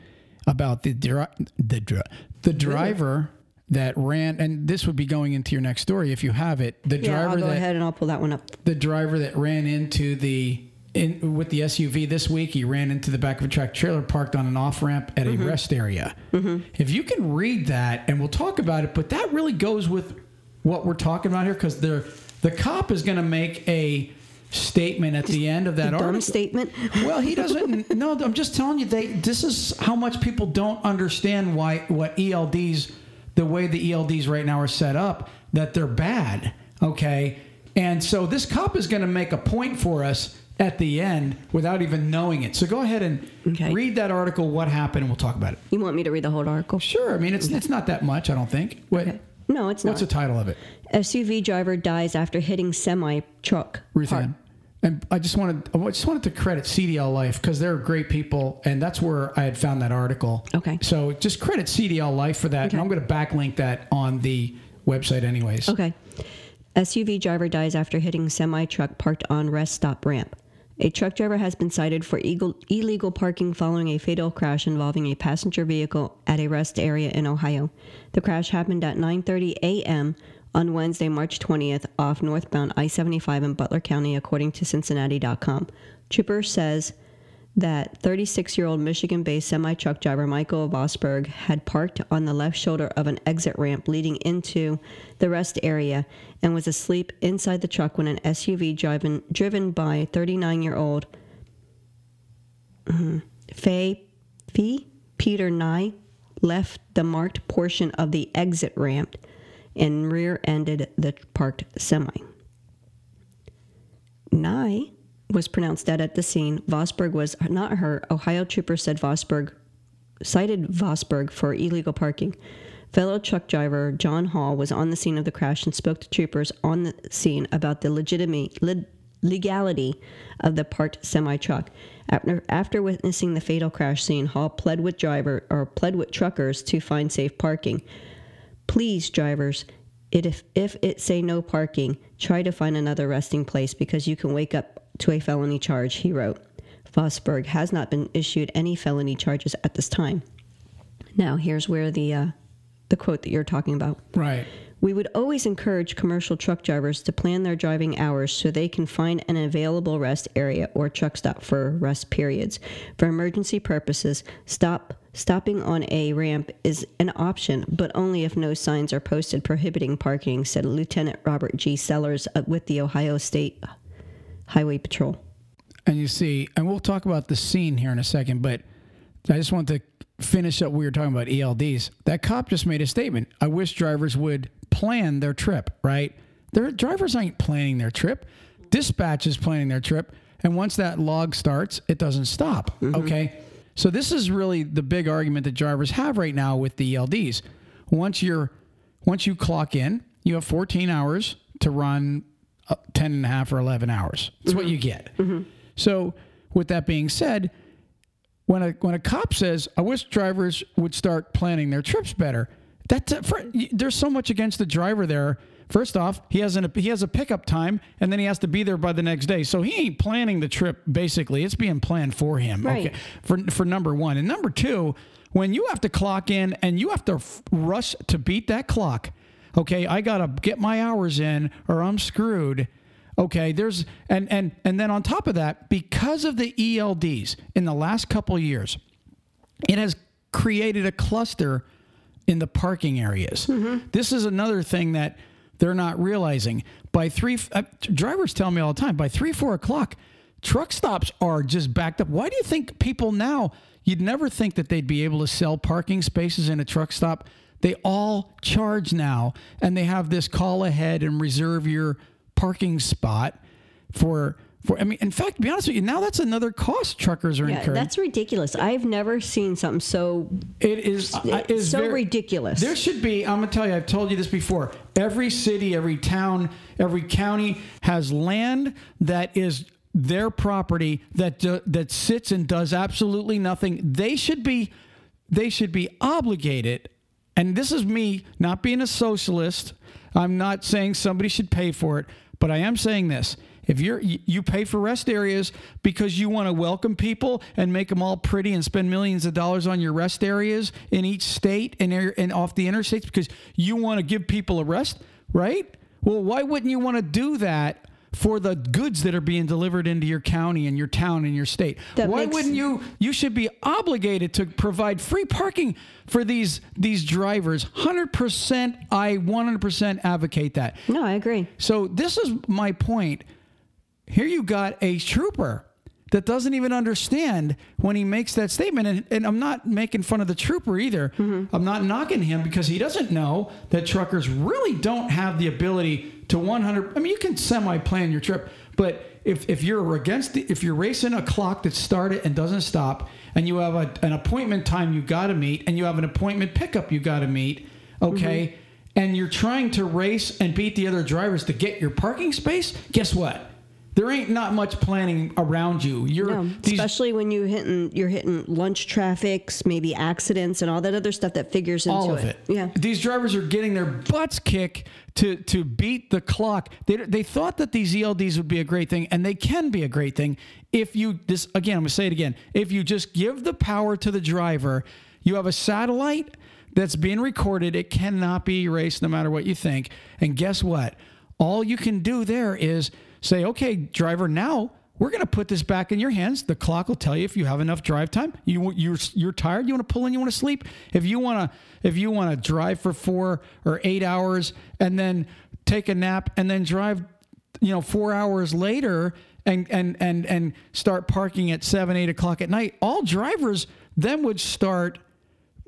Speaker 1: about the dri- the dri- the driver that ran, and this would be going into your next story if you have it. The
Speaker 2: Yeah,
Speaker 1: driver
Speaker 2: I'll go
Speaker 1: that
Speaker 2: ahead and I'll pull that one up.
Speaker 1: the driver that ran into the in with the SUV this week, he ran into the back of a track trailer parked on an off ramp at a mm-hmm. rest area. Mm-hmm. If you can read that, and we'll talk about it, but that really goes with what we're talking about here because the the cop is going to make a statement at the end of that
Speaker 2: Dumb
Speaker 1: article.
Speaker 2: statement.
Speaker 1: Well, he doesn't. *laughs* no, I'm just telling you. They. This is how much people don't understand why what ELDs, the way the ELDs right now are set up, that they're bad. Okay, and so this cop is going to make a point for us at the end without even knowing it. So go ahead and
Speaker 2: Okay.
Speaker 1: read that article. What happened? and We'll talk about it.
Speaker 2: You want me to read the whole article?
Speaker 1: Sure. I mean, it's it's not that much. I don't think. What,
Speaker 2: Okay. No, it's not.
Speaker 1: What's the title of it?
Speaker 2: SUV driver dies after hitting semi truck.
Speaker 1: Ruth Ann. And I just wanted, I just wanted to credit CDL Life because they're great people, and that's where I had found that article.
Speaker 2: Okay.
Speaker 1: So just credit CDL Life for that, and I'm going to backlink that on the website, anyways.
Speaker 2: Okay. SUV driver dies after hitting semi truck parked on rest stop ramp. A truck driver has been cited for illegal parking following a fatal crash involving a passenger vehicle at a rest area in Ohio. The crash happened at 9:30 a.m. on Wednesday, March 20th, off northbound I-75 in Butler County, according to Cincinnati.com. Trooper says that 36 year old Michigan based semi truck driver Michael Vosberg had parked on the left shoulder of an exit ramp leading into the rest area and was asleep inside the truck when an SUV driven, driven by 39 year old mm-hmm, Faye Fee Peter Nye left the marked portion of the exit ramp and rear ended the parked semi. Nye was pronounced dead at the scene. Vosberg was not hurt. Ohio troopers said Vosberg cited Vosberg for illegal parking. Fellow truck driver John Hall was on the scene of the crash and spoke to troopers on the scene about the legitimate le- legality of the parked semi truck. After, after witnessing the fatal crash scene, Hall pled with driver or pled with truckers to find safe parking. Please, drivers, it if if it say no parking, try to find another resting place because you can wake up to a felony charge, he wrote. Vosberg has not been issued any felony charges at this time. Now, here's where the uh, the quote that you're talking about.
Speaker 1: Right.
Speaker 2: We would always encourage commercial truck drivers to plan their driving hours so they can find an available rest area or truck stop for rest periods. For emergency purposes, stop stopping on a ramp is an option, but only if no signs are posted prohibiting parking, said Lieutenant Robert G. Sellers uh, with the Ohio State Highway Patrol.
Speaker 1: And you see, and we'll talk about the scene here in a second, but I just want to finish up. We were talking about ELDs. That cop just made a statement. I wish drivers would plan their trip, right? Their drivers ain't planning their trip. Dispatch is planning their trip. and once that log starts, it doesn't stop. Mm-hmm. Okay, so this is really the big argument that drivers have right now with the ELDs. Once you're once you clock in, you have 14 hours to run 10 and a half or 11 hours. That's what mm-hmm. you get. Mm-hmm. So, with that being said, when a when a cop says, "I wish drivers would start planning their trips better," that's a, for, there's so much against the driver there. First off, he has an he has a pickup time, and then he has to be there by the next day. So he ain't planning the trip. Basically, it's being planned for him.
Speaker 2: Right.
Speaker 1: Okay, for for number one, and number two, when you have to clock in and you have to f- rush to beat that clock. Okay, I gotta get my hours in, or I'm screwed. Okay, there's and and and then on top of that, because of the ELDs in the last couple years, it has created a cluster in the parking areas. This is another thing that they're not realizing. By three, uh, drivers tell me all the time. By three, four o'clock, truck stops are just backed up. Why do you think people now? You'd never think that they'd be able to sell parking spaces in a truck stop. They all charge now, and they have this call ahead and reserve your parking spot for. For, I mean, in fact, to be honest with you, now that's another cost truckers are
Speaker 2: Yeah,
Speaker 1: incurring.
Speaker 2: that's ridiculous. I've never seen something so
Speaker 1: It is uh, it is
Speaker 2: so
Speaker 1: very-
Speaker 2: ridiculous.
Speaker 1: There should be. I'm gonna tell you. I've told you this before. Every city, every town, every county has land that is their property that do, that sits and does absolutely nothing. They should be they should be obligated. And this is me not being a socialist. I'm not saying somebody should pay for it, but I am saying this. If you're you pay for rest areas because you want to welcome people and make them all pretty and spend millions of dollars on your rest areas in each state and and off the interstates because you want to give people a rest, right? Well, why wouldn't you want to do that for the goods that are being delivered into your county and your town and your state?
Speaker 2: That
Speaker 1: why wouldn't you you should be obligated to provide free parking for these these drivers. 100% i 100% advocate that.
Speaker 2: No, I agree.
Speaker 1: so this is my point. Here you got a trooper that doesn't even understand when he makes that statement. And, and i'm not making fun of the trooper either. Mm-hmm. I'm not knocking him because he doesn't know that truckers really don't have the ability to 100 i mean you can semi plan your trip but if, if you're against the, if you're racing a clock that started and doesn't stop and you have a, an appointment time you got to meet and you have an appointment pickup you got to meet okay mm-hmm. and you're trying to race and beat the other drivers to get your parking space guess what there ain't not much planning around you you're
Speaker 2: No,
Speaker 1: these
Speaker 2: especially when you hitting you're hitting lunch traffics, maybe accidents and all that other stuff that figures into
Speaker 1: all of it.
Speaker 2: Yeah.
Speaker 1: These drivers are getting their butts kicked to to beat the clock. They, they thought that these ELDs would be a great thing, and they can be a great thing if you this again. I'm gonna say it again. If you just give the power to the driver, you have a satellite that's being recorded. It cannot be erased, no matter what you think. And guess what? All you can do there is say, "Okay, driver, now." We're going to put this back in your hands. The clock will tell you if you have enough drive time. You you're you're tired. You want to pull in. You want to sleep. If you want to if you want to drive for four or eight hours and then take a nap and then drive, you know, four hours later and and and and start parking at seven eight o'clock at night. All drivers then would start.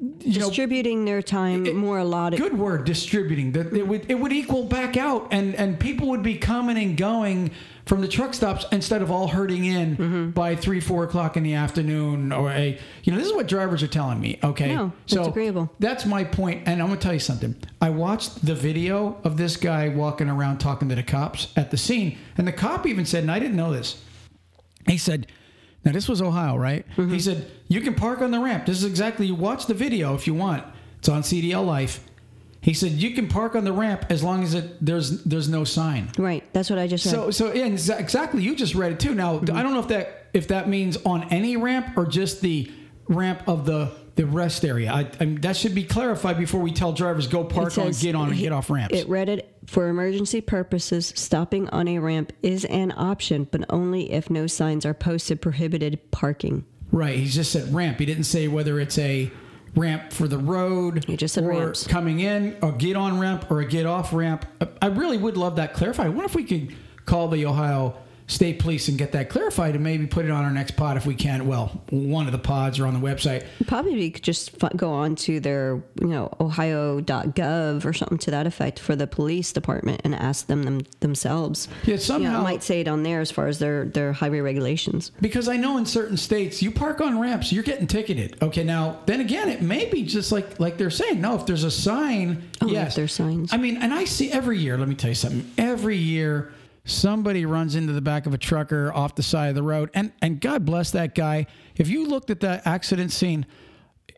Speaker 1: You know,
Speaker 2: Distributing their time more allotted.
Speaker 1: good word distributing that it would it would equal back out and and people would be coming and going from the truck stops instead of all herding in
Speaker 2: Mm-hmm.
Speaker 1: by three four o'clock in the afternoon or a you know this is what drivers are telling me okay
Speaker 2: No, that's
Speaker 1: so
Speaker 2: agreeable.
Speaker 1: that's my point and i'm gonna tell you something i watched the video of this guy walking around talking to the cops at the scene and the cop even said and i didn't know this he said, now this was Ohio, right?
Speaker 2: Mm-hmm.
Speaker 1: He said, you can park on the ramp. This is exactly, you watch the video if you want. It's on CDL Life. He said, you can park on the ramp as long as it there's there's no sign.
Speaker 2: Right. That's what I just said.
Speaker 1: So so yeah, exa- exactly, you just read it too. Now
Speaker 2: Mm-hmm.
Speaker 1: I don't know if that if that means on any ramp or just the ramp of the the rest area. I, I mean, that should be clarified before we tell drivers go park on, get on, and get off ramps.
Speaker 2: It read it for emergency purposes. Stopping on a ramp is an option, but only if no signs are posted prohibited parking.
Speaker 1: Right. He just said ramp. He didn't say whether it's a ramp for the road.
Speaker 2: He just said
Speaker 1: or
Speaker 2: ramps.
Speaker 1: coming in, a get on ramp or a get off ramp. I really would love that clarified. I wonder if we could call the Ohio state police and get that clarified and maybe put it on our next pod if we can. Well, one of the pods or on the website.
Speaker 2: Probably you could just go on to their, you know, ohio.gov or something to that effect for the police department and ask them, them themselves.
Speaker 1: Yeah,
Speaker 2: You
Speaker 1: somehow
Speaker 2: know, might say it on there as far as their, their highway regulations.
Speaker 1: because I know in certain states you park on ramps, you're getting ticketed. Okay, now then again, it may be just like like they're saying. No, if there's a sign,
Speaker 2: Oh, if
Speaker 1: yes,
Speaker 2: there's signs.
Speaker 1: I mean, and I see every year. Let me tell you something. Every year, somebody runs into the back of a trucker off the side of the road, and and God bless that guy. If you looked at that accident scene,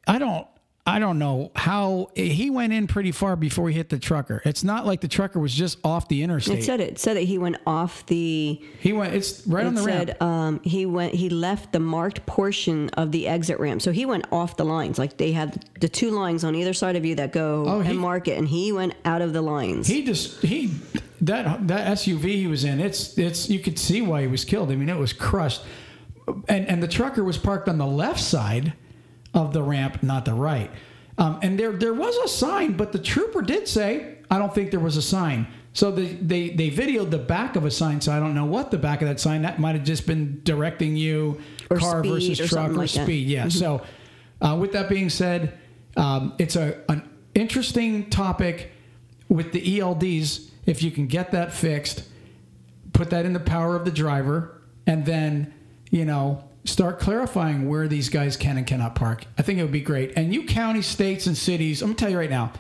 Speaker 1: I don't. I don't know how he went in pretty far before he hit the trucker. It's not like the trucker was just off the interstate.
Speaker 2: It said it said that he went off the
Speaker 1: he went. It's right on
Speaker 2: it
Speaker 1: the ramp.
Speaker 2: um, he went he left the marked portion of the exit ramp so he went off the lines like they had the two lines on either side of you that go
Speaker 1: Oh, he-
Speaker 2: and mark it and he went out of the lines
Speaker 1: He just he that that SUV he was in. It's it's you could see why he was killed. I mean, it was crushed, and and the trucker was parked on the left side of the ramp, not the right. Um, and there there was a sign, but the trooper did say, "I don't think there was a sign." So they, they they videoed the back of a sign, so I don't know what the back of that sign. That might have just been directing you
Speaker 2: Or
Speaker 1: car versus
Speaker 2: or
Speaker 1: truck or
Speaker 2: like that. Mm-hmm.
Speaker 1: speed. Yeah. So uh, with that being said, um, it's a an interesting topic with the ELDs. If you can get that fixed, put that in the power of the driver, and then you know start clarifying where these guys can and cannot park. I think it would be great. And you counties, states, and cities. I'm gonna tell you right now.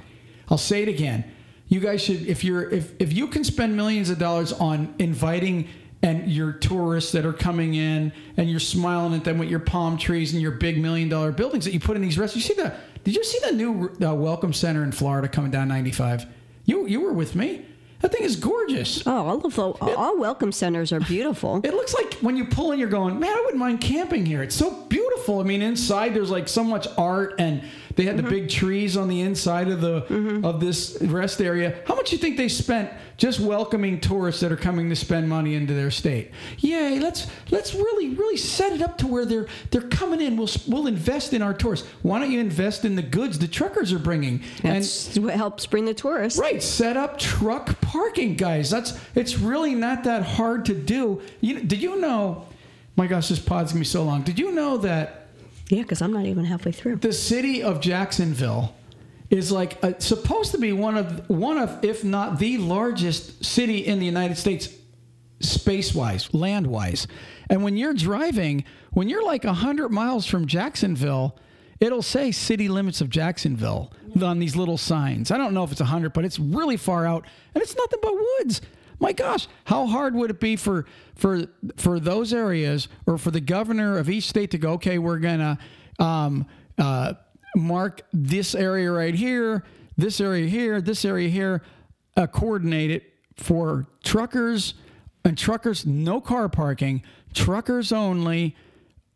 Speaker 1: I'll say it again. You guys should, if you're, if if you can spend millions of dollars on inviting and your tourists that are coming in, and you're smiling at them with your palm trees and your big million dollar buildings that you put in these restaurants. You see the? Did you see the new uh, Welcome Center in Florida coming down 95? You you were with me. That thing is gorgeous.
Speaker 2: oh all of the, all welcome centers are beautiful *laughs*
Speaker 1: It looks like when you pull in, you're going, man, I wouldn't mind camping here. It's so beautiful. I mean, inside there's like so much art, and they had the mm-hmm. big trees on the inside of the mm-hmm. of this rest area. How much do you think they spent just welcoming tourists that are coming to spend money into their state? Yay! Let's let's really really set it up to where they're they're coming in. We'll we'll invest in our tourists. Why don't you invest in the goods the truckers are bringing? and
Speaker 2: that's what helps bring the tourists
Speaker 1: Right, set up truck parking, guys. That's it's really not that hard to do. You did you know? My gosh, this pod's gonna be so long. Did you know that
Speaker 2: yeah because i'm not even halfway through
Speaker 1: the city of Jacksonville is like a, supposed to be one of one of, if not the largest city in the United States, space wise, land wise. And when you're driving, when you're like hundred miles from Jacksonville, it'll say city limits of Jacksonville on these little signs. I don't know if it's hundred, but it's really far out, and it's nothing but woods. My gosh, how hard would it be for for for those areas or for the governor of each state to go? Okay, we're gonna um, uh, mark this area right here, this area here, this area here, uh, coordinate it for truckers and truckers, no car parking, truckers only,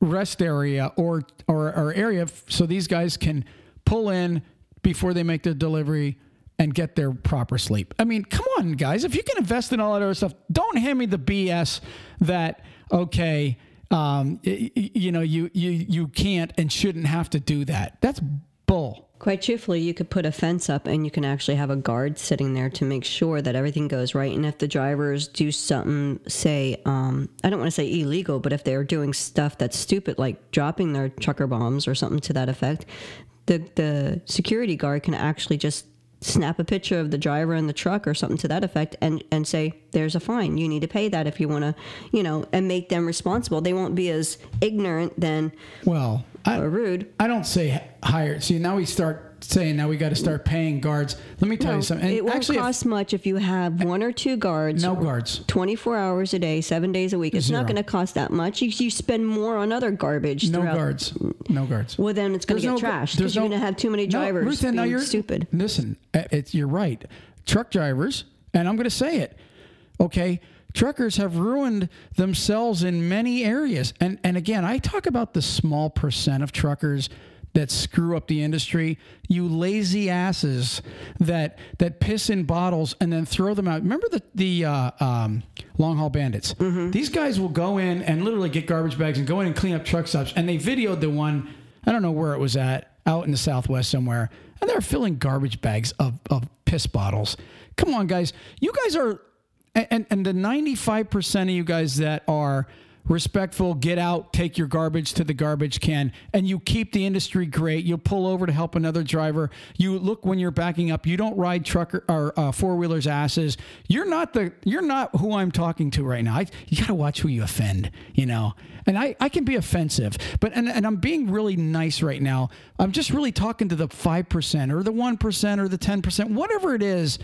Speaker 1: rest area or or, or area, so these guys can pull in before they make the delivery and get their proper sleep. I mean, come on, guys. If you can invest in all that other stuff, don't hand me the BS that okay, um, you know, you you you can't and shouldn't have to do that. That's bull.
Speaker 2: Quite truthfully, you could put a fence up and you can actually have a guard sitting there to make sure that everything goes right. And if the drivers do something, say, um, I don't want to say illegal, but if they're doing stuff that's stupid, like dropping their trucker bombs or something to that effect, the, the security guard can actually just snap a picture of the driver and the truck or something to that effect and, and say, there's a fine. You need to pay that if you want to, you know, and make them responsible. They won't be as ignorant then
Speaker 1: Well, I,
Speaker 2: or rude.
Speaker 1: I don't say hire. See, now we start saying now we got to start paying guards. Let me tell
Speaker 2: No,
Speaker 1: you something. And
Speaker 2: it won't
Speaker 1: actually, if-
Speaker 2: cost much if you have one or two guards.
Speaker 1: no guards.
Speaker 2: 24 hours a day, seven days a week. It's
Speaker 1: Zero.
Speaker 2: not going to cost that much. You, you spend more on other garbage.
Speaker 1: No guards. No guards.
Speaker 2: Well, then it's going to get
Speaker 1: no-
Speaker 2: trashed because you're going to have too many
Speaker 1: No,
Speaker 2: drivers
Speaker 1: Ruth, now you're
Speaker 2: stupid.
Speaker 1: Listen, uh, it's you're right. Truck drivers, and I'm going to say it. Okay, truckers have ruined themselves in many areas, and and again, I talk about the small percent of truckers that screw up the industry. You lazy asses that that piss in bottles and then throw them out. Remember the the uh, um, long haul bandits? These guys will go in and literally get garbage bags and go in and clean up truck stops. And they videoed the one. I don't know where it was at, out in the Southwest somewhere, and they're filling garbage bags of, of piss bottles. Come on, guys. You guys are and and the 95% of you guys that are respectful, get out, take your garbage to the garbage can, and you keep the industry great. You'll pull over to help another driver. You look when you're backing up. You don't ride trucker or uh, four wheelers asses. You're not the you're not who I'm talking to right now. I, you got to watch who you offend, you know. And I, I can be offensive, but and, and I'm being really nice right now. I'm just really talking to the five percent or the one percent or the ten percent, whatever it is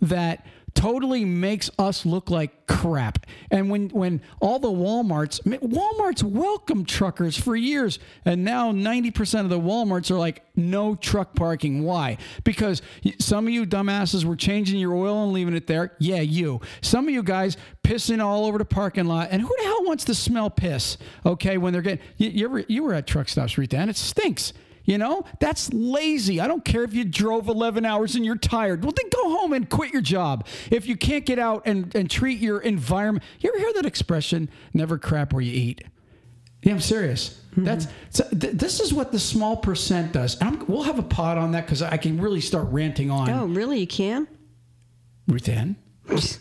Speaker 1: that totally makes us look like crap. And when when all the Walmarts, Walmart's welcomed truckers for years, and now 90% of the Walmarts are like no truck parking. Why? Because some of you dumbasses were changing your oil and leaving it there. Yeah, you. Some of you guys pissing all over the parking lot. And who the hell wants to smell piss? Okay, when they're getting you, you ever you were at truck stops, Rita, and it stinks. You know, that's lazy. I don't care if you drove 11 hours and you're tired. Well, then go home and quit your job. If you can't get out and, and treat your environment, you ever hear that expression, never crap where you eat? Yeah, I'm serious. Mm-hmm. That's so th- this is what the small percent does. I'm, we'll have a pod on that because I can really start ranting on.
Speaker 2: Oh, really? You can?
Speaker 1: Ruth Ann?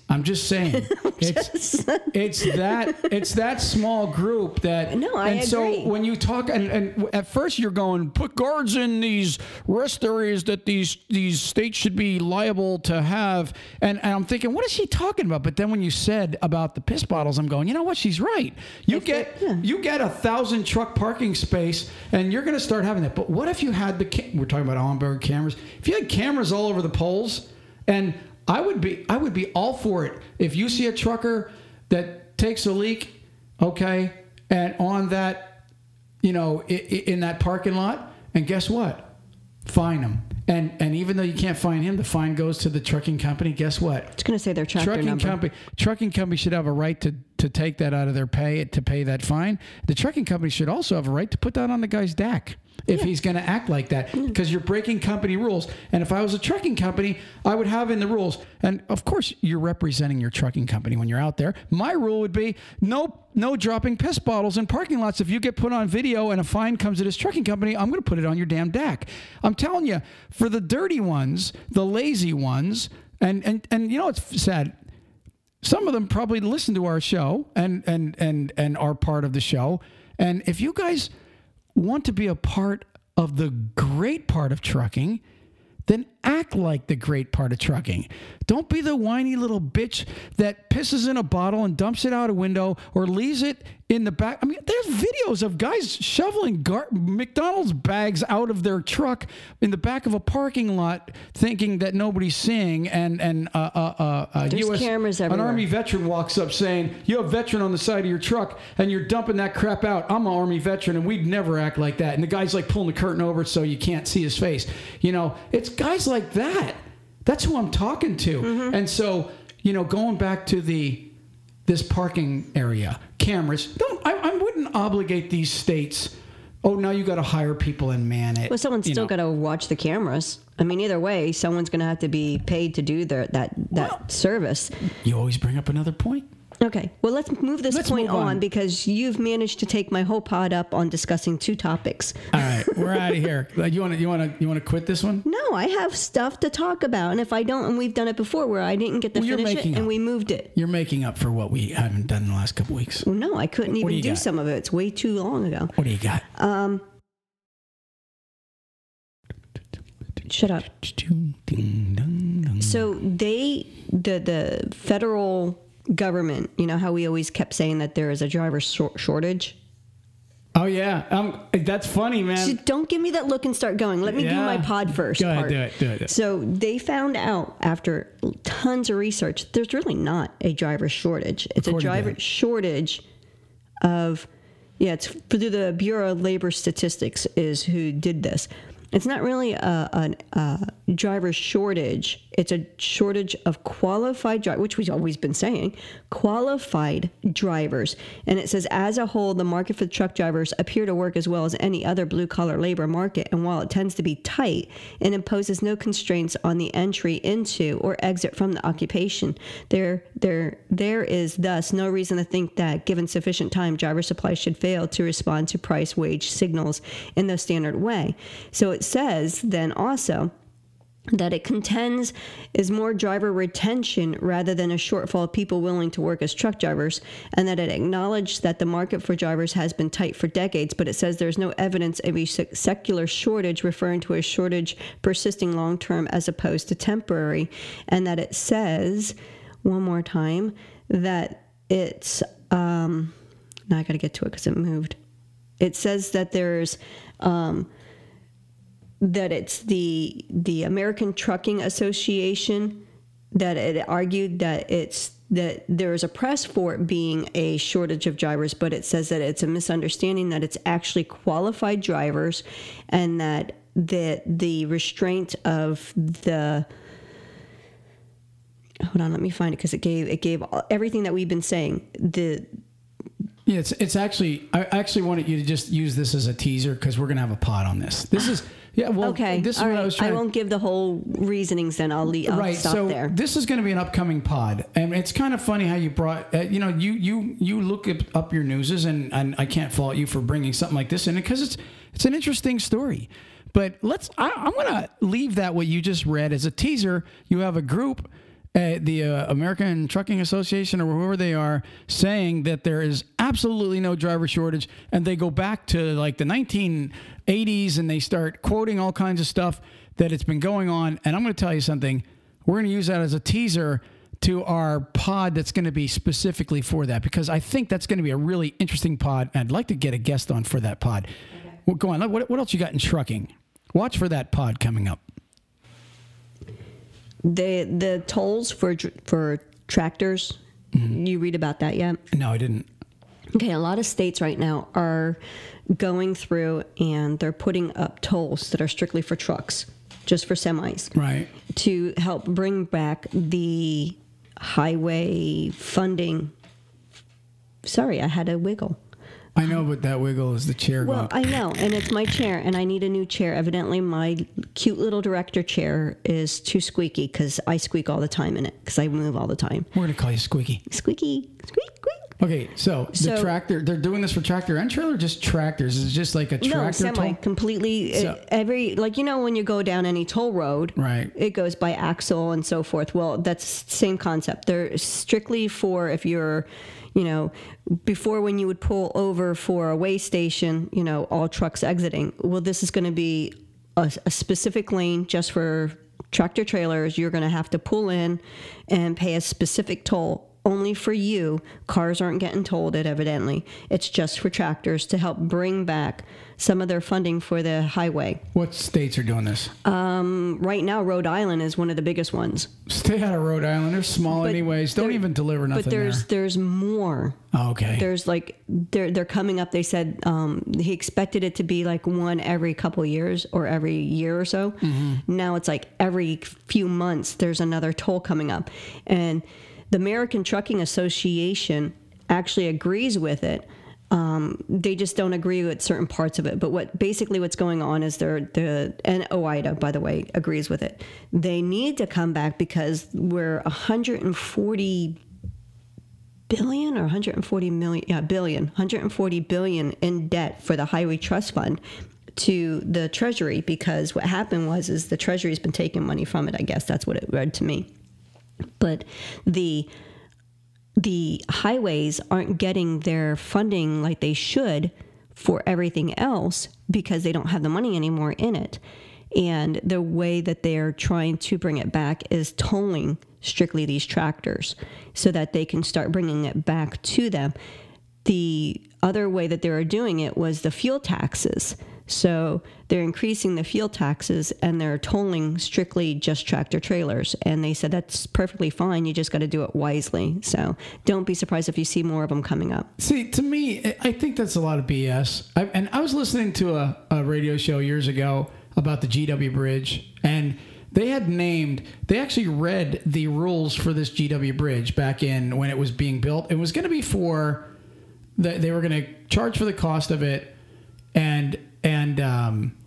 Speaker 1: I'm just saying. *laughs* It's it's that it's that small group that
Speaker 2: no I
Speaker 1: and
Speaker 2: agree.
Speaker 1: so when you talk and, and at first you're going put guards in these rest areas that these these states should be liable to have. And, and I'm thinking what is she talking about? But then when you said about the piss bottles I'm going you know what? She's right. You if get yeah. you get a thousand truck parking space and you're going to start having that. But what if you had the we're talking about onboard cameras. If you had cameras all over the poles and I would be I would be all for it if you see a trucker that takes a leak, okay, and on that, you know, in, that parking lot, and guess what? Fine them. And and even though you can't find him, the fine goes to the trucking company. Guess what?
Speaker 2: It's going to say their trucking number.
Speaker 1: Trucking company. Trucking company should have a right to to take that out of their pay to pay that fine. The trucking company should also have a right to put that on the guy's DAC if yeah. he's going to act like that mm. because you're breaking company rules. And if I was a trucking company, I would have in the rules. And of course, you're representing your trucking company when you're out there. My rule would be no no dropping piss bottles in parking lots. If you get put on video and a fine comes to this trucking company, I'm going to put it on your damn DAC. I'm telling you, for the dirty ones, the lazy ones, and and and you know it's sad. Some of them probably listen to our show and and and and are part of the show. And if you guys want to be a part of the great part of trucking, then act like the great part of trucking. Don't be the whiny little bitch that pisses in a bottle and dumps it out a window or leaves it in the back. I mean, there's videos of guys shoveling gar- McDonald's bags out of their truck in the back of a parking lot, thinking that nobody's seeing. And and uh, uh, uh, uh
Speaker 2: US, cameras everywhere.
Speaker 1: An army veteran walks up saying, "You have a veteran on the side of your truck, and you're dumping that crap out." I'm an army veteran, and we'd never act like that. And the guy's like pulling the curtain over so you can't see his face. You know, it's guys like that. That's who I'm talking to. Mm-hmm. And so, you know, going back to the this parking area cameras. Don't I, I wouldn't obligate these states. Oh, now you got to hire people and man it.
Speaker 2: Well, someone's still got to watch the cameras. I mean, either way, someone's going to have to be paid to do their, that that well, service.
Speaker 1: You always bring up another point.
Speaker 2: Okay, well, let's move this let's point move on. on. because you've managed to take my whole pod up on discussing two topics.
Speaker 1: All right, we're out of here. *laughs* You want to you want to you want to quit this one?
Speaker 2: No, I have stuff to talk about, and if I don't, and we've done it before where I didn't get to well, finish it, up. and we moved it.
Speaker 1: You're making up for what we haven't done in the last couple weeks.
Speaker 2: Well, no, I couldn't what even do, do some of it. It's way too long ago.
Speaker 1: What do you got?
Speaker 2: Um. Shut up. So they the the federal government, you know how we always kept saying that there is a driver shortage?
Speaker 1: Oh yeah, um, that's funny, man. So
Speaker 2: don't give me that look and start going. Let me yeah. do my pod first.
Speaker 1: Go ahead, do it, do it.
Speaker 2: So they found out after tons of research, there's really not a driver shortage. It's According a driver shortage of, yeah, it's through the Bureau of Labor Statistics is who did this. It's not really a, a, a driver shortage it's a shortage of qualified drivers, which we've always been saying, qualified drivers. And it says, as a whole, the market for truck drivers appear to work as well as any other blue collar labor market. And while it tends to be tight, it imposes no constraints on the entry into or exit from the occupation. There, there, there is thus no reason to think that, given sufficient time, driver supply should fail to respond to price wage signals in the standard way. So it says then also that it contends is more driver retention rather than a shortfall of people willing to work as truck drivers, and that it acknowledged that the market for drivers has been tight for decades, but it says there's no evidence of a secular shortage, referring to a shortage persisting long term as opposed to temporary, and that it says, one more time, that it's, um, now I gotta get to it because it moved. It says that there's, um, that it's the the American Trucking Association that it argued that it's that there is a press for it being a shortage of drivers, but it says that it's a misunderstanding that it's actually qualified drivers, and that the the restraint of the hold on, let me find it because it gave it gave everything that we've been saying the
Speaker 1: Yeah, it's it's actually I actually wanted you to just use this as a teaser because we're gonna have a pot on this. This is yeah. Well,
Speaker 2: okay.
Speaker 1: This is
Speaker 2: all
Speaker 1: what
Speaker 2: right.
Speaker 1: I was
Speaker 2: I won't give the whole reasonings. Then I'll, leave, I'll
Speaker 1: right.
Speaker 2: stop
Speaker 1: so
Speaker 2: there.
Speaker 1: this is going to be an upcoming pod, and it's kind of funny how you brought. Uh, you know, you you you look up, up your newses, and and I can't fault you for bringing something like this in because it's it's an interesting story. But let's. I, I'm going to leave that what you just read as a teaser. You have a group uh, the uh, American Trucking Association or whoever they are saying that there is absolutely no driver shortage, and they go back to like the 1980s and they start quoting all kinds of stuff that it's been going on. And I'm going to tell you something. We're going to use that as a teaser to our pod that's going to be specifically for that because I think that's going to be a really interesting pod. And I'd like to get a guest on for that pod. Well, go on. What, what else you got in trucking? Watch for that pod coming up.
Speaker 2: The the tolls for for tractors.
Speaker 1: Mm-hmm.
Speaker 2: You read about that yet?
Speaker 1: No, I didn't.
Speaker 2: Okay, a lot of states right now are going through and they're putting up tolls that are strictly for trucks, just for semis,
Speaker 1: Right.
Speaker 2: to help bring back the highway funding. Sorry, I had a wiggle.
Speaker 1: I know, but that wiggle is the chair.
Speaker 2: Well,
Speaker 1: going.
Speaker 2: I know, and it's my chair, and I need a new chair. Evidently, my cute little director chair is too squeaky because I squeak all the time in it because I move all the time.
Speaker 1: We're gonna call you Squeaky.
Speaker 2: Squeaky, squeak, squeak.
Speaker 1: Okay, so, the tractor, they're doing this for tractor and trailer, or just tractors. Is it just like a tractor.
Speaker 2: No, semi
Speaker 1: toll?
Speaker 2: completely.
Speaker 1: So-
Speaker 2: uh, every like you know when you go down any toll road,
Speaker 1: Right.
Speaker 2: It goes by axle and so forth. Well, that's same concept. They're strictly for if you're, you know, before when you would pull over for a way station, you know, all trucks exiting. Well, this is going to be a, a specific lane just for tractor trailers. You're going to have to pull in and pay a specific toll only for you. Cars aren't getting tolled it evidently. It's just for tractors to help bring back some of their funding for the highway.
Speaker 1: What states are doing this?
Speaker 2: Um, Right now, Rhode Island is one of the biggest ones.
Speaker 1: Stay out of Rhode Island. They're small
Speaker 2: But
Speaker 1: anyways. Don't even deliver nothing
Speaker 2: But there's
Speaker 1: there.
Speaker 2: there's more.
Speaker 1: Oh, okay.
Speaker 2: There's like they're they're coming up. They said um, he expected it to be like one every couple years or every year or so. Now it's like every few months there's another toll coming up, and the American Trucking Association actually agrees with it. Um, they just don't agree with certain parts of it. But what basically what's going on is they're the and OOIDA, by the way, agrees with it. They need to come back because we're 140 billion or 140 million yeah billion 140 billion in debt for the highway trust fund to the treasury because what happened was is the treasury's been taking money from it i guess that's what it read to me but the the highways aren't getting their funding like they should for everything else because they don't have the money anymore in it. And the way that they're trying to bring it back is tolling strictly these tractors so that they can start bringing it back to them. The other way that they were doing it was the fuel taxes. So they're increasing the fuel taxes and they're tolling strictly just tractor trailers. And they said that's perfectly fine. You just got to do it wisely. So don't be surprised if you see more of them coming up.
Speaker 1: See, to me, I- think that's a lot of BS. I, and I was listening to a, a radio show years ago about the GW Bridge, and they had named, they actually read the rules for this GW Bridge back in when it was being built. It was going to be for, the, they were going to charge for the cost of it and, and, um,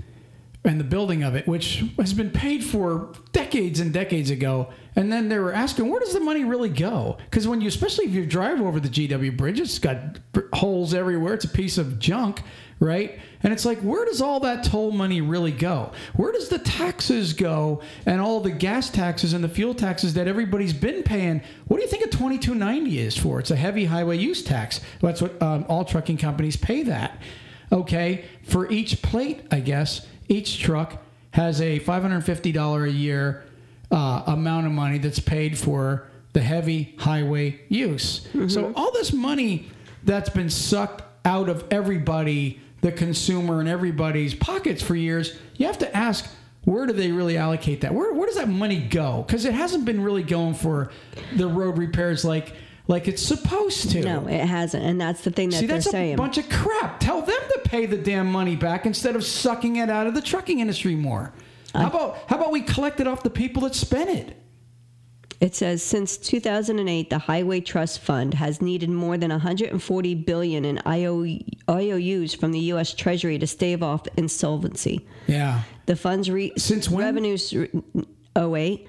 Speaker 1: and the building of it, which has been paid for decades and decades ago. And then they were asking, where does the money really go? Because when you, especially if you drive over the GW Bridge, it's got holes everywhere. It's a piece of junk, right? And it's like, where does all that toll money really go? Where does the taxes go and all the gas taxes and the fuel taxes that everybody's been paying? What do you think a 2290 is for? It's a heavy highway use tax. That's what um, all trucking companies pay that. Okay, for each plate, I guess each truck has a $550 a year uh, amount of money that's paid for the heavy highway use. So all this money that's been sucked out of everybody, the consumer, and everybody's pockets for years, you have to ask. Where do they really allocate that? Where, where does that money go? Because it hasn't been really going for the road repairs like like it's supposed to.
Speaker 2: No, it hasn't, and that's the thing that
Speaker 1: See,
Speaker 2: they're
Speaker 1: that's
Speaker 2: saying.
Speaker 1: a bunch of crap. Tell them to pay the damn money back instead of sucking it out of the trucking industry more. How uh, about how about we collect it off the people that spent it?
Speaker 2: It says since 2008, the Highway Trust Fund has needed more than 140 billion in IOUs from the U.S. Treasury to stave off insolvency.
Speaker 1: Yeah.
Speaker 2: The fund's re-
Speaker 1: Since when?
Speaker 2: revenues 08.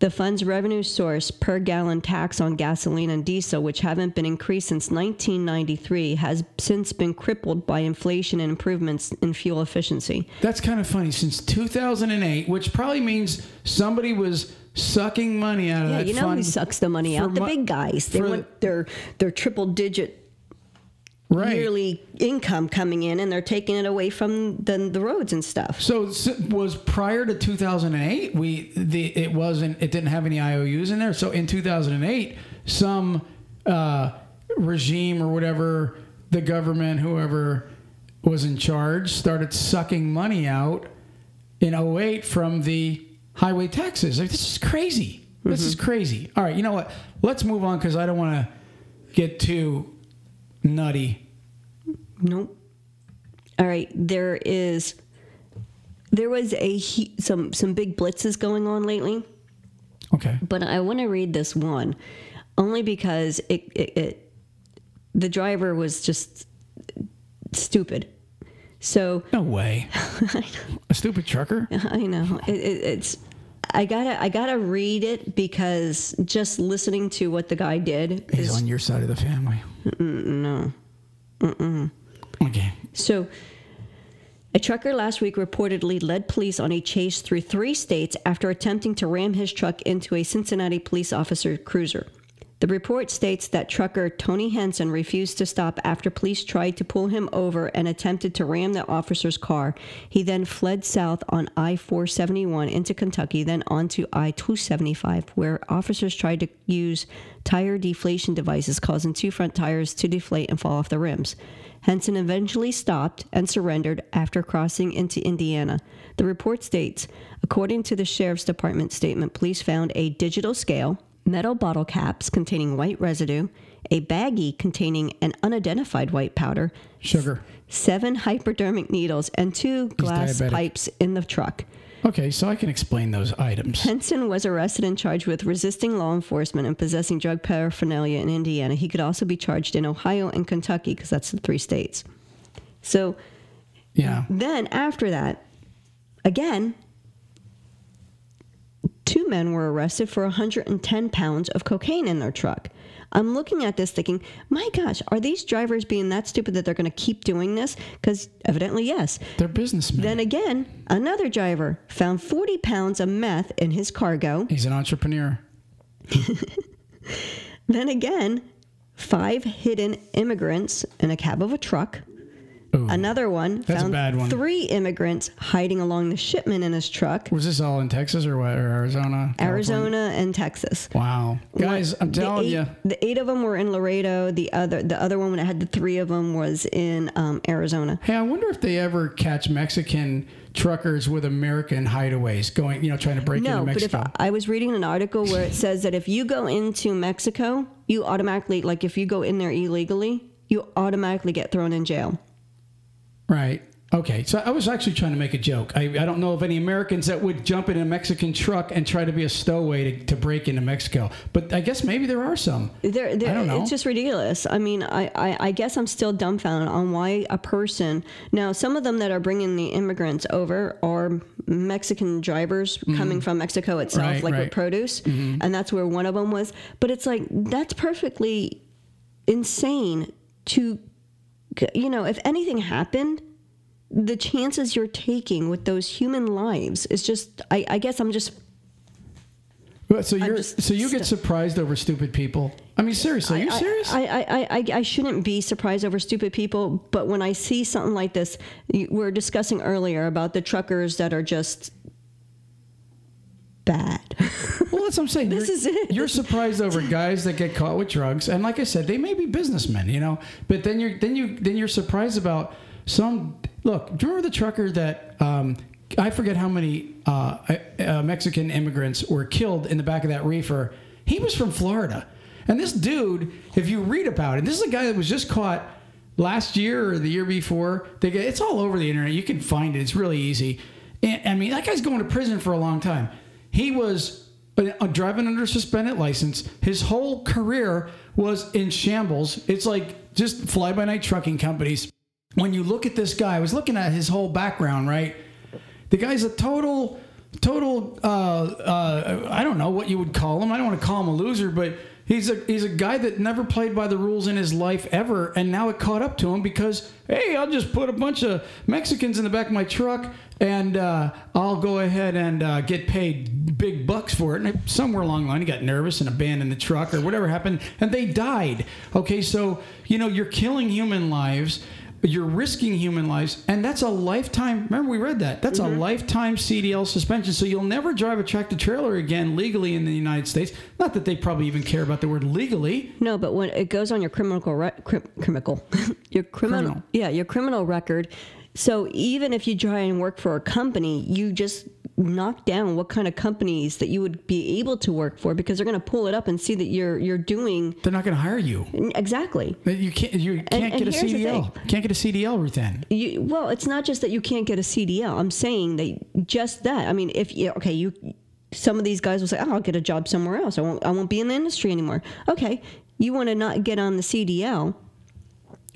Speaker 2: The fund's revenue source per gallon tax on gasoline and diesel, which haven't been increased since 1993, has since been crippled by inflation and improvements in fuel efficiency.
Speaker 1: That's kind of funny. Since 2008, which probably means somebody was sucking money out of
Speaker 2: Yeah,
Speaker 1: that
Speaker 2: you know
Speaker 1: fund.
Speaker 2: who sucks the money out? The
Speaker 1: mo-
Speaker 2: big guys. They want their their triple digit
Speaker 1: right.
Speaker 2: yearly income coming in, and they're taking it away from the the roads and stuff.
Speaker 1: So s- was prior to 2008, we the it wasn't it didn't have any IOUs in there. So in 2008, some uh, regime or whatever the government, whoever was in charge, started sucking money out in 08 from the highway taxes. Like, this is crazy. This is crazy. All right, you know what? Let's move on because I don't want to get too nutty.
Speaker 2: Nope. All right, there is there was a he- some some big blitzes going on lately,
Speaker 1: Okay.
Speaker 2: but I want to read this one only because it, it, it the driver was just stupid. So
Speaker 1: No way. *laughs* A stupid trucker.
Speaker 2: I know it, it, it's. I gotta, I gotta read it because just listening to what the guy did
Speaker 1: He's
Speaker 2: is
Speaker 1: on your side of the family.
Speaker 2: no.
Speaker 1: Okay.
Speaker 2: So, a trucker last week reportedly led police on a chase through three states after attempting to ram his truck into a Cincinnati police officer cruiser. The report states that trucker Tony Henson refused to stop after police tried to pull him over and attempted to ram the officer's car. He then fled south on I 471 into Kentucky, then onto I 275, where officers tried to use tire deflation devices, causing two front tires to deflate and fall off the rims. Henson eventually stopped and surrendered after crossing into Indiana. The report states according to the sheriff's department statement, police found a digital scale, metal bottle caps containing white residue, a baggie containing an unidentified white powder,
Speaker 1: Sugar.
Speaker 2: seven hypodermic needles, and two glass pipes in the truck.
Speaker 1: Okay, so I can explain those items.
Speaker 2: Henson was arrested and charged with resisting law enforcement and possessing drug paraphernalia in Indiana. He could also be charged in Ohio and Kentucky because that's the three states. So
Speaker 1: Yeah.
Speaker 2: then after that, again, two men were arrested for 110 pounds of cocaine in their truck. I'm looking at this thinking, my gosh, are these drivers being that stupid that they're going to keep doing this? Because evidently, yes.
Speaker 1: They're businessmen.
Speaker 2: Then again, another driver found 40 pounds of meth in his cargo.
Speaker 1: He's an entrepreneur. *laughs*
Speaker 2: Then again, five hidden immigrants in a cab of a truck.
Speaker 1: Ooh.
Speaker 2: Another one
Speaker 1: That's a
Speaker 2: found
Speaker 1: bad one.
Speaker 2: three immigrants hiding along the shipment in his truck.
Speaker 1: Was this all in Texas or what? Or Arizona? California?
Speaker 2: Arizona and Texas.
Speaker 1: Wow. Guys, I'm
Speaker 2: The
Speaker 1: telling
Speaker 2: eight,
Speaker 1: you.
Speaker 2: the eight of them were in Laredo. The other, the other one that had the three of them was in um, Arizona.
Speaker 1: Hey, I wonder if they ever catch Mexican truckers with American hideaways going, you know, trying to break
Speaker 2: No,
Speaker 1: into
Speaker 2: but if
Speaker 1: Mexico.
Speaker 2: I, I was reading an article where it says that if you go into Mexico, you automatically, like if you go in there illegally, you automatically get thrown in jail.
Speaker 1: Right. Okay. So I was actually trying to make a joke. I, I don't know of any Americans that would jump in a Mexican truck and try to be a stowaway to, to break into Mexico. But I guess maybe there are some.
Speaker 2: There, there,
Speaker 1: I don't know.
Speaker 2: It's just ridiculous. I mean, I, I, I guess I'm still dumbfounded on why a person. Now, some of them that are bringing the immigrants over are Mexican drivers coming from Mexico itself,
Speaker 1: Mm-hmm. Right,
Speaker 2: like
Speaker 1: right. Mm-hmm.
Speaker 2: with produce, and that's where one of them was. But it's like that's perfectly insane to, you know, if anything happened, the chances you're taking with those human lives is just. I, I guess I'm just
Speaker 1: so you're
Speaker 2: just
Speaker 1: so you get surprised over stupid people. I mean, seriously, are you
Speaker 2: I-
Speaker 1: serious?
Speaker 2: I, I, I, I, shouldn't be surprised over stupid people, but when I see something like this, we are discussing earlier about the truckers that are just bad. *laughs*
Speaker 1: Well, that's what I'm saying.
Speaker 2: This
Speaker 1: you're,
Speaker 2: is it.
Speaker 1: You're surprised over guys that get caught with drugs, and like I said, they may be businessmen, you know. But then you're then you then you're surprised about some. Look, do you remember the trucker that um, I forget how many uh, uh, Mexican immigrants were killed in the back of that reefer? He was from Florida, and this dude, if you read about it, this is a guy that was just caught last year or the year before. They get, it's all over the internet. You can find it. It's really easy. And, I mean, that guy's going to prison for a long time. He was driving under suspended license. His whole career was in shambles. It's like just fly by night trucking companies. When you look at this guy, I was looking at his whole background, right? The guy's a total, total. Uh, uh, I don't know what you would call him. I don't want to call him a loser, but he's a he's a guy that never played by the rules in his life ever, and now it caught up to him because hey, I'll just put a bunch of Mexicans in the back of my truck, and uh, I'll go ahead and uh, get paid big bucks for it. And somewhere along the line, he got nervous and abandoned the truck or whatever happened, and they died. Okay, so you know you're killing human lives you're risking human lives and that's a lifetime remember we read that that's a mm-hmm. lifetime cdl suspension so you'll never drive a tractor trailer again legally in the united states not that they probably even care about the word legally
Speaker 2: no, but when it goes on your criminal, re- crim, criminal, *laughs* your criminal,
Speaker 1: Criminal.
Speaker 2: yeah, your criminal record. So even if you try and work for a company, you just knock down what kind of companies that you would be able to work for because they're going to pull it up and see that you're you're doing
Speaker 1: they're not going to hire you
Speaker 2: exactly
Speaker 1: you can't you can't
Speaker 2: and
Speaker 1: get a cdl can't get a cdl then
Speaker 2: You, well, it's not just that you can't get a CDL. I'm saying that just that. I mean, if you okay, you some of these guys will say, "Oh, I'll get a job somewhere else. I won't. I won't be in the industry anymore." Okay, you want to not get on the CDL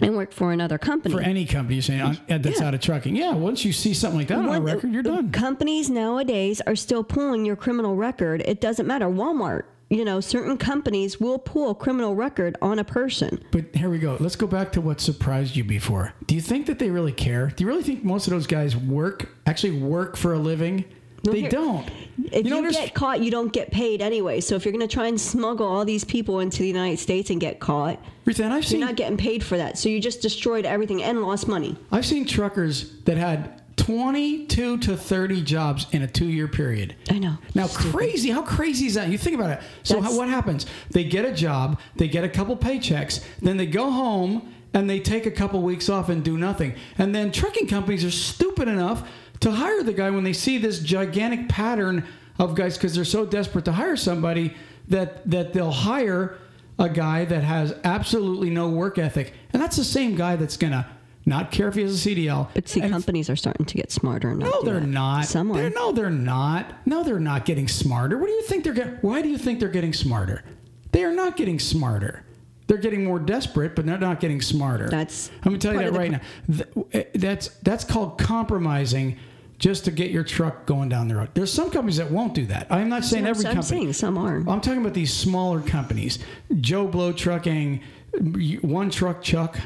Speaker 2: and work for another company.
Speaker 1: for any company you're saying uh, that's
Speaker 2: Yeah.
Speaker 1: out of trucking yeah once you see something like that on a record you're done
Speaker 2: Companies nowadays are still pulling your criminal record. It doesn't matter. Walmart, you know, certain companies will pull criminal record on a person.
Speaker 1: But here we go. Let's go back to what surprised you before. Do you think that they really care? Do you really think most of those guys work, actually work for a living? They
Speaker 2: here-
Speaker 1: don't.
Speaker 2: If you,
Speaker 1: there's-
Speaker 2: get caught, you don't get paid anyway. So if you're going to try and smuggle all these people into the United States and get caught,
Speaker 1: and I've
Speaker 2: you're
Speaker 1: seen
Speaker 2: not getting paid for that. So you just destroyed everything and lost money.
Speaker 1: I've seen truckers that had 22 to 30 jobs in a two-year period.
Speaker 2: I know.
Speaker 1: Now, crazy. How crazy is that? You think about it. So, how, what happens? They get a job, they get a couple paychecks, then they go home and they take a couple weeks off and do nothing. And then trucking companies are stupid enough to hire the guy when they see this gigantic pattern of guys because they're so desperate to hire somebody that that they'll hire a guy that has absolutely no work ethic. And that's the same guy that's going to not care if he has a CDL.
Speaker 2: But see,
Speaker 1: and
Speaker 2: companies are starting to get smarter. And not
Speaker 1: no, they're
Speaker 2: that.
Speaker 1: not. They're, no, they're not. No, they're not getting smarter. What do you think they're getting? Why do you think they're getting smarter? They are not getting smarter. They're getting more desperate, but they're not getting smarter.
Speaker 2: That's
Speaker 1: I'm gonna tell you that right now. Eh, That's that's called compromising just to get your truck going down the road. There's some companies that won't do that. I'm not saying every
Speaker 2: I'm
Speaker 1: company.
Speaker 2: saying some are.
Speaker 1: I'm talking about these smaller companies, Joe Blow Trucking, One Truck Chuck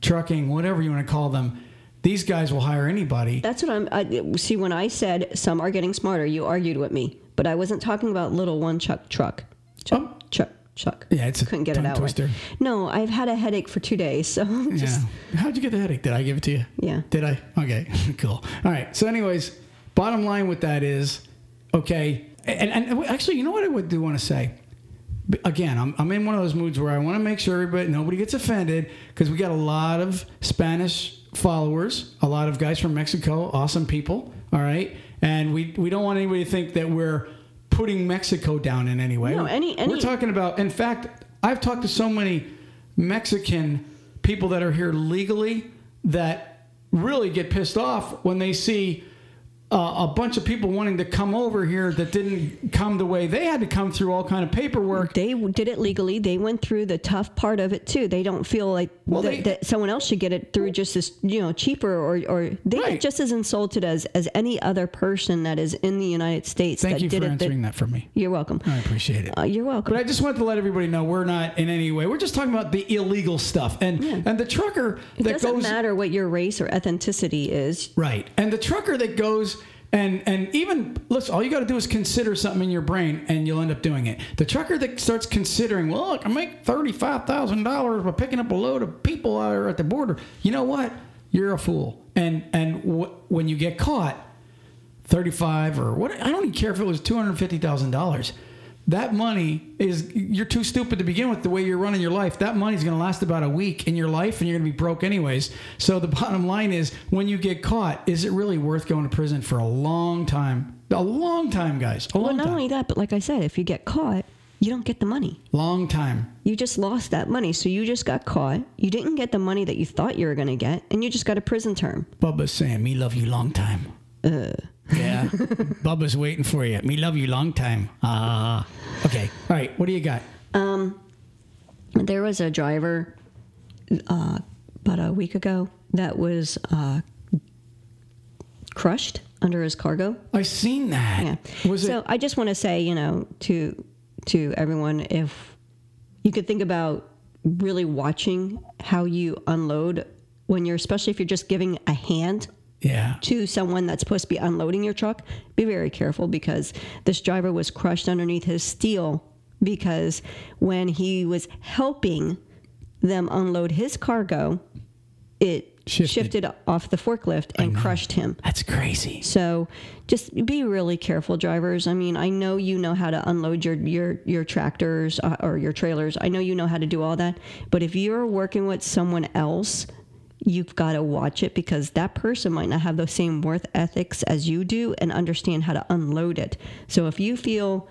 Speaker 1: Trucking, whatever you want to call them. These guys will hire anybody.
Speaker 2: That's what I'm. I, see, when I said some are getting smarter, you argued with me, but I wasn't talking about little one chuck truck. Chuck,
Speaker 1: Um,
Speaker 2: chuck, chuck.
Speaker 1: Yeah, it's a
Speaker 2: couldn't get it out.
Speaker 1: twister.
Speaker 2: No, I've had a headache for two days, so just
Speaker 1: yeah. How'd you get the headache? Did I give it to you?
Speaker 2: Yeah.
Speaker 1: Did I? Okay, *laughs* cool. All right. So, anyways, bottom line with that is, okay, and, and actually, you know what I would do want to say. Again, I'm, I'm in one of those moods where I want to make sure everybody, nobody gets offended because we got a lot of Spanish followers, a lot of guys from Mexico, awesome people. All right, and we we don't want anybody to think that we're putting Mexico down in any way.
Speaker 2: No, any-
Speaker 1: We're talking about. In fact, I've talked to so many Mexican people that are here legally that really get pissed off when they see uh, a bunch of people wanting to come over here that didn't come the way they had to come through all kind of paperwork.
Speaker 2: They did it legally. They went through the tough part of it too. They don't feel like
Speaker 1: Well,
Speaker 2: that,
Speaker 1: they-
Speaker 2: that someone else should get it through just as you know cheaper, or or they
Speaker 1: Right.
Speaker 2: just as insulted as as any other person that is in the United States
Speaker 1: Thank
Speaker 2: that
Speaker 1: you
Speaker 2: did
Speaker 1: for
Speaker 2: it. that-
Speaker 1: answering that for me.
Speaker 2: you're welcome.
Speaker 1: I appreciate it.
Speaker 2: Uh, you're welcome.
Speaker 1: But I just wanted to let everybody know we're not in any way. We're just talking about the illegal stuff, and and the trucker
Speaker 2: it
Speaker 1: that
Speaker 2: doesn't
Speaker 1: goes
Speaker 2: matter what your race or ethnicity is.
Speaker 1: right, and the trucker that goes and and even listen, all you got to do is consider something in your brain, and you'll end up doing it. The trucker that starts considering, well, look, I make thirty five thousand dollars by picking up a load of people out at the border. You know what? You're a fool, and and wh- when you get caught. 35 or what I don't even care if it was $250,000. That money is you're too stupid to begin with the way you're running your life. That money's going to last about a week in your life and you're going to be broke anyways. So the *laughs* bottom line is when you get caught, is it really worth going to prison for a long time? A long time, guys. A
Speaker 2: Well, not
Speaker 1: time.
Speaker 2: only that, but like I said, if you get caught, you don't get the money.
Speaker 1: Long time.
Speaker 2: You just lost that money. So you just got caught. You didn't get the money that you thought you were going to get, and you just got a prison term.
Speaker 1: Bubba's saying, "Me love you long time." Uh. Yeah, *laughs* Bubba's waiting for you. Me love you long time. Ah. okay. All right. What do you got?
Speaker 2: Um, There was a driver uh, about a week ago that was uh, crushed under his cargo.
Speaker 1: I seen that.
Speaker 2: Yeah.
Speaker 1: Was
Speaker 2: so
Speaker 1: it?
Speaker 2: I just want to say, you know, to to everyone, if you could think about really watching how you unload when you're, especially if you're just giving a hand
Speaker 1: Yeah.
Speaker 2: to someone that's supposed to be unloading your truck, be very careful because this driver was crushed underneath his steel because when he was helping them unload his cargo, it
Speaker 1: Shifted.
Speaker 2: shifted, off the forklift and crushed him.
Speaker 1: That's crazy.
Speaker 2: So just be really careful, drivers. I mean, I know you know how to unload your your your tractors uh, or your trailers. I know you know how to do all that. But if you're working with someone else, you've got to watch it because that person might not have the same worth ethics as you do and understand how to unload it. So if you feel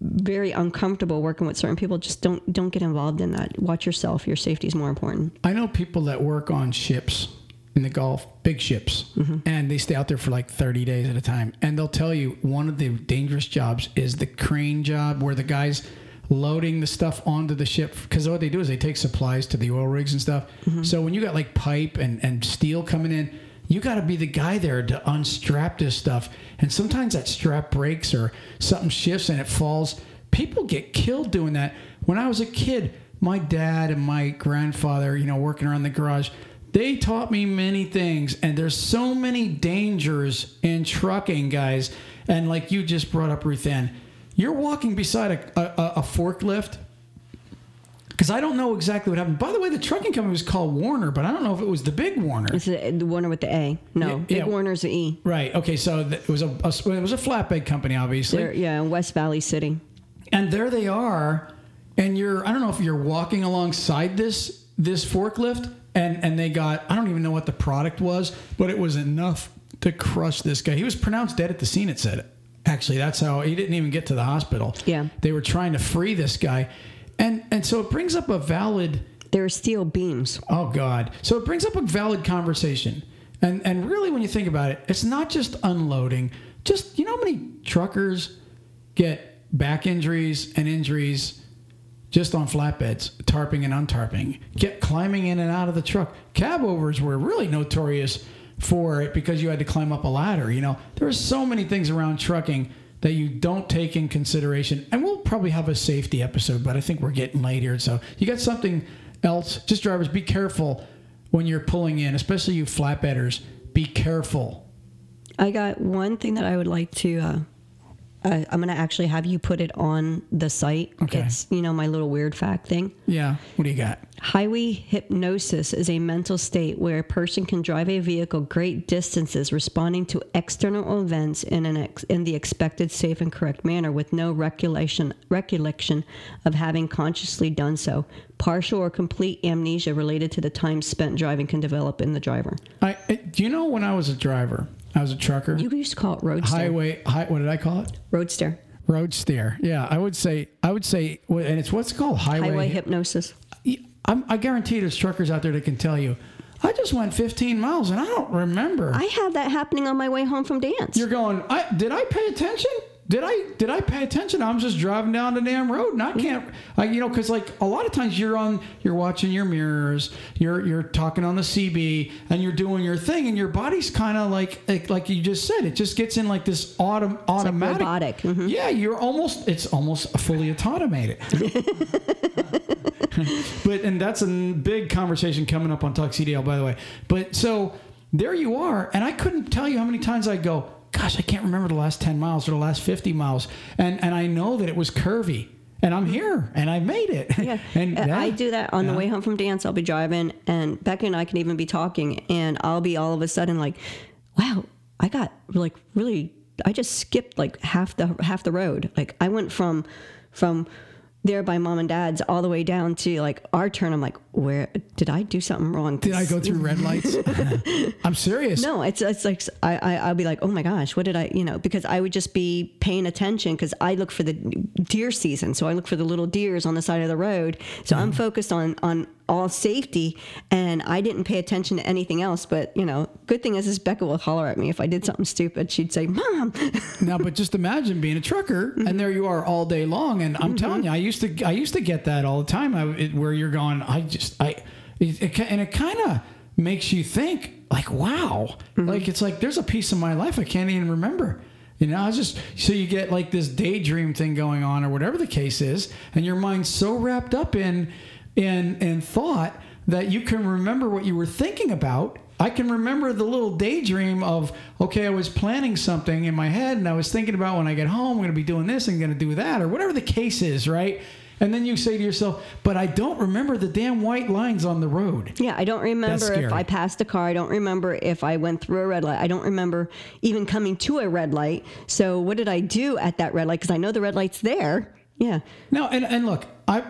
Speaker 2: very uncomfortable working with certain people, just don't don't get involved in that. Watch yourself. Your safety is more important.
Speaker 1: I know people that work on ships in the Gulf, big ships, mm-hmm. and they stay out there for like 30 days at a time. And they'll tell you one of the dangerous jobs is the crane job where the guys loading the stuff onto the ship because what they do is they take supplies to the oil rigs and stuff. Mm-hmm. So when you got like pipe and, and steel coming in, you got to be the guy there to unstrap this stuff. And sometimes that strap breaks or something shifts and it falls. People get killed doing that. When I was a kid, my dad and my grandfather, you know, working around the garage, they taught me many things. And there's so many dangers in trucking, guys. And like you just brought up, Ruth Ann, you're walking beside a, a, a- forklift because I don't know exactly what happened. By the way, the trucking company was called Warner, but I don't know if it was the big Werner.
Speaker 2: It's the the Warner with the A. No,
Speaker 1: Yeah,
Speaker 2: Big
Speaker 1: yeah.
Speaker 2: Werner's the E.
Speaker 1: Right. Okay. So th- it was a, a it was a flatbed company, obviously,
Speaker 2: They're, yeah, in West Valley City.
Speaker 1: and there they are, and you're I don't know if you're walking alongside this this forklift, and and they got I don't even know what the product was, but it was enough to crush this guy. He was pronounced dead at the scene. It said. Actually, that's how he didn't even get to the hospital.
Speaker 2: Yeah.
Speaker 1: They were trying to free this guy, and and so it brings up a valid.
Speaker 2: There are steel beams.
Speaker 1: Oh God! So it brings up a valid conversation, and and really, when you think about it, it's not just unloading. Just you know, how many truckers get back injuries and injuries just on flatbeds, tarping and untarping, get climbing in and out of the truck. Cab overs were really notorious for it because you had to climb up a ladder. You know, there are so many things around trucking that you don't take in consideration. And we'll probably have a safety episode, but I think we're getting late here. So you got something else? Just drivers, be careful when you're pulling in, especially you flatbedders. Be careful.
Speaker 2: I got one thing that I would like to. Uh, uh, I'm going to actually have you put it on the site.
Speaker 1: Okay.
Speaker 2: It's, you know, my little weird fact thing.
Speaker 1: Yeah. What do you got?
Speaker 2: Highway hypnosis is a mental state where a person can drive a vehicle great distances, responding to external events in an ex- in the expected safe and correct manner, with no recollection recollection of having consciously done so. Partial or complete amnesia related to the time spent driving can develop in the driver.
Speaker 1: I, I do you know when I was a driver, I was a trucker.
Speaker 2: You used to call it roadster.
Speaker 1: highway. High, what did I call it?
Speaker 2: Roadster.
Speaker 1: Road steer. Yeah, I would say. I would say, and it's what's it called highway.
Speaker 2: Highway hypnosis.
Speaker 1: I'm, I guarantee there's truckers out there that can tell you. I just went 15 miles and I don't remember.
Speaker 2: I had that happening on my way home from dance.
Speaker 1: You're going, I, did I pay attention? Did I did I pay attention? I'm just driving down the damn road, and I can't, I, you know, because like a lot of times you're on, you're watching your mirrors, you're you're talking on the CB, and you're doing your thing, and your body's kind of like like like you just said, it just gets in like this autom- automatic,
Speaker 2: robotic. Mhm.
Speaker 1: yeah, you're almost it's almost fully automated. *laughs* but and that's a big conversation coming up on CDL, by the way. But so there you are, and I couldn't tell you how many times I go, gosh, I can't remember the last ten miles or the last fifty miles, and and I know that it was curvy, and I'm here, and I made it. *laughs*
Speaker 2: Yeah,
Speaker 1: and
Speaker 2: Uh,
Speaker 1: that-
Speaker 2: I do that on the way home from dance. I'll be driving, and Becky and I can even be talking, and I'll be all of a sudden like, "Wow, I got like really, I just skipped like half the half the road. Like I went from from there by mom and dad's all the way down to like our turn. I'm like, where did I do something wrong?
Speaker 1: Did I go through red lights? *laughs* I'm serious.
Speaker 2: No, it's it's like I, I I'll be like, oh my gosh, what did I you know? Because I would just be paying attention because I look for the deer season, so I look for the little deers on the side of the road. So I'm mm-hmm. focused on on all safety, and I didn't pay attention to anything else. But you know, good thing is, is Becca will holler at me if I did something stupid. She'd say, "Mom, *laughs*
Speaker 1: Now, but just imagine being a trucker, and mm-hmm. there you are all day long. And I'm mm-hmm. telling you, I used to, I used to get that all the time. I, it, where you're going, I just, I, it, it, and it kind of makes you think, like, wow, mm-hmm. like it's like there's a piece of my life I can't even remember. You know, I was just so you get like this daydream thing going on, or whatever the case is, and your mind's so wrapped up in, in, in thought that you can remember what you were thinking about I can remember the little daydream of, okay, I was planning something in my head and I was thinking about when I get home, I'm going to be doing this and going to do that, or whatever the case is, right? And then you say to yourself, but I don't remember the damn white lines on the road.
Speaker 2: Yeah, I don't remember if. I passed a car. I don't remember if I went through a red light. I don't remember even coming to a red light. So what did I do at that red light? Because I know the red light's there. Yeah.
Speaker 1: No, and, and look, I've,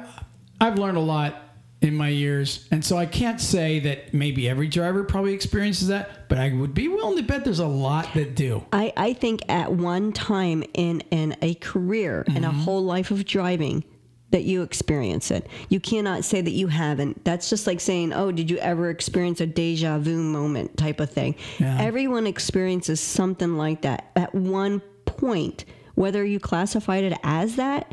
Speaker 1: I've learned a lot in my years. And so I can't say that maybe every driver probably experiences that, but I would be willing to bet there's a lot that do.
Speaker 2: I, I think at one time in, in a career and a mm-hmm. whole life of driving that you experience it. You cannot say that you haven't. That's just like saying, oh, did you ever experience a deja vu moment type of thing?
Speaker 1: Yeah.
Speaker 2: Everyone experiences something like that at one point. Whether you classified it as that,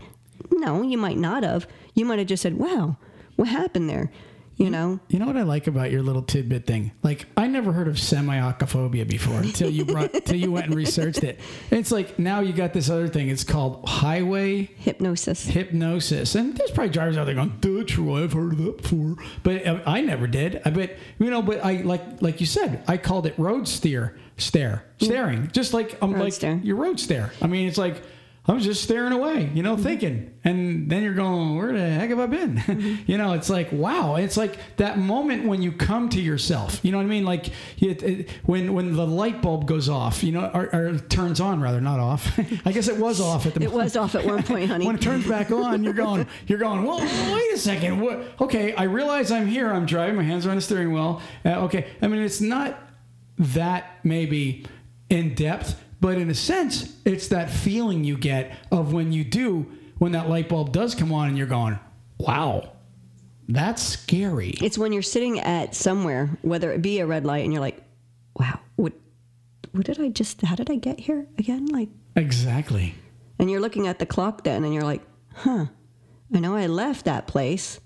Speaker 2: no, you might not have. You might have just said, wow, what happened there? You know?
Speaker 1: You know what I like about your little tidbit thing? Like I never heard of semiocophobia before until you brought *laughs* until you went and researched it. It's like now you got this other thing. It's called highway
Speaker 2: Hypnosis.
Speaker 1: hypnosis, and there's probably drivers out there going, "Duh, true, I've heard of that before," but uh, I never did. I bet you know, but I like like you said, I called it road steer, stare, staring, just like I'm
Speaker 2: Road
Speaker 1: like
Speaker 2: stare.
Speaker 1: your road stare. I mean, it's like. I was just staring away, you know, thinking, and then you're going, "Where the heck have I been?" *laughs* you know, it's like, wow, it's like that moment when you come to yourself. You know what I mean? Like it, it, when when the light bulb goes off, you know, or, or turns on rather, not off. *laughs* I guess it was off at the
Speaker 2: It was off at one point, honey. *laughs*
Speaker 1: when it turns back on, you're going, you're going. Well, wait a second. What? Okay, I realize I'm here. I'm driving. My hands are on the steering wheel. Uh, okay, I mean it's not that maybe in depth, but in a sense, it's that feeling you get of when you do when that light bulb does come on, and you're going, wow, that's scary.
Speaker 2: It's when you're sitting at somewhere, whether it be a red light, and you're like, "Wow, what, what did I just? How did I get here again?" Like,
Speaker 1: Exactly.
Speaker 2: and you're looking at the clock then, and you're like, "Huh, I know I left that place,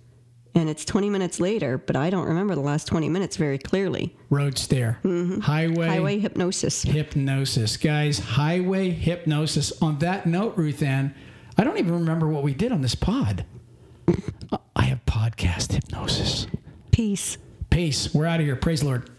Speaker 2: and it's 20 minutes later, but I don't remember the last 20 minutes very clearly."
Speaker 1: Road stare. Mm-hmm. Highway.
Speaker 2: Highway hypnosis.
Speaker 1: hypnosis, guys. Highway hypnosis. On that note, Ruth Ann, I don't even remember what we did on this pod. I have podcast hypnosis.
Speaker 2: Peace.
Speaker 1: Peace. We're out of here. Praise the Lord.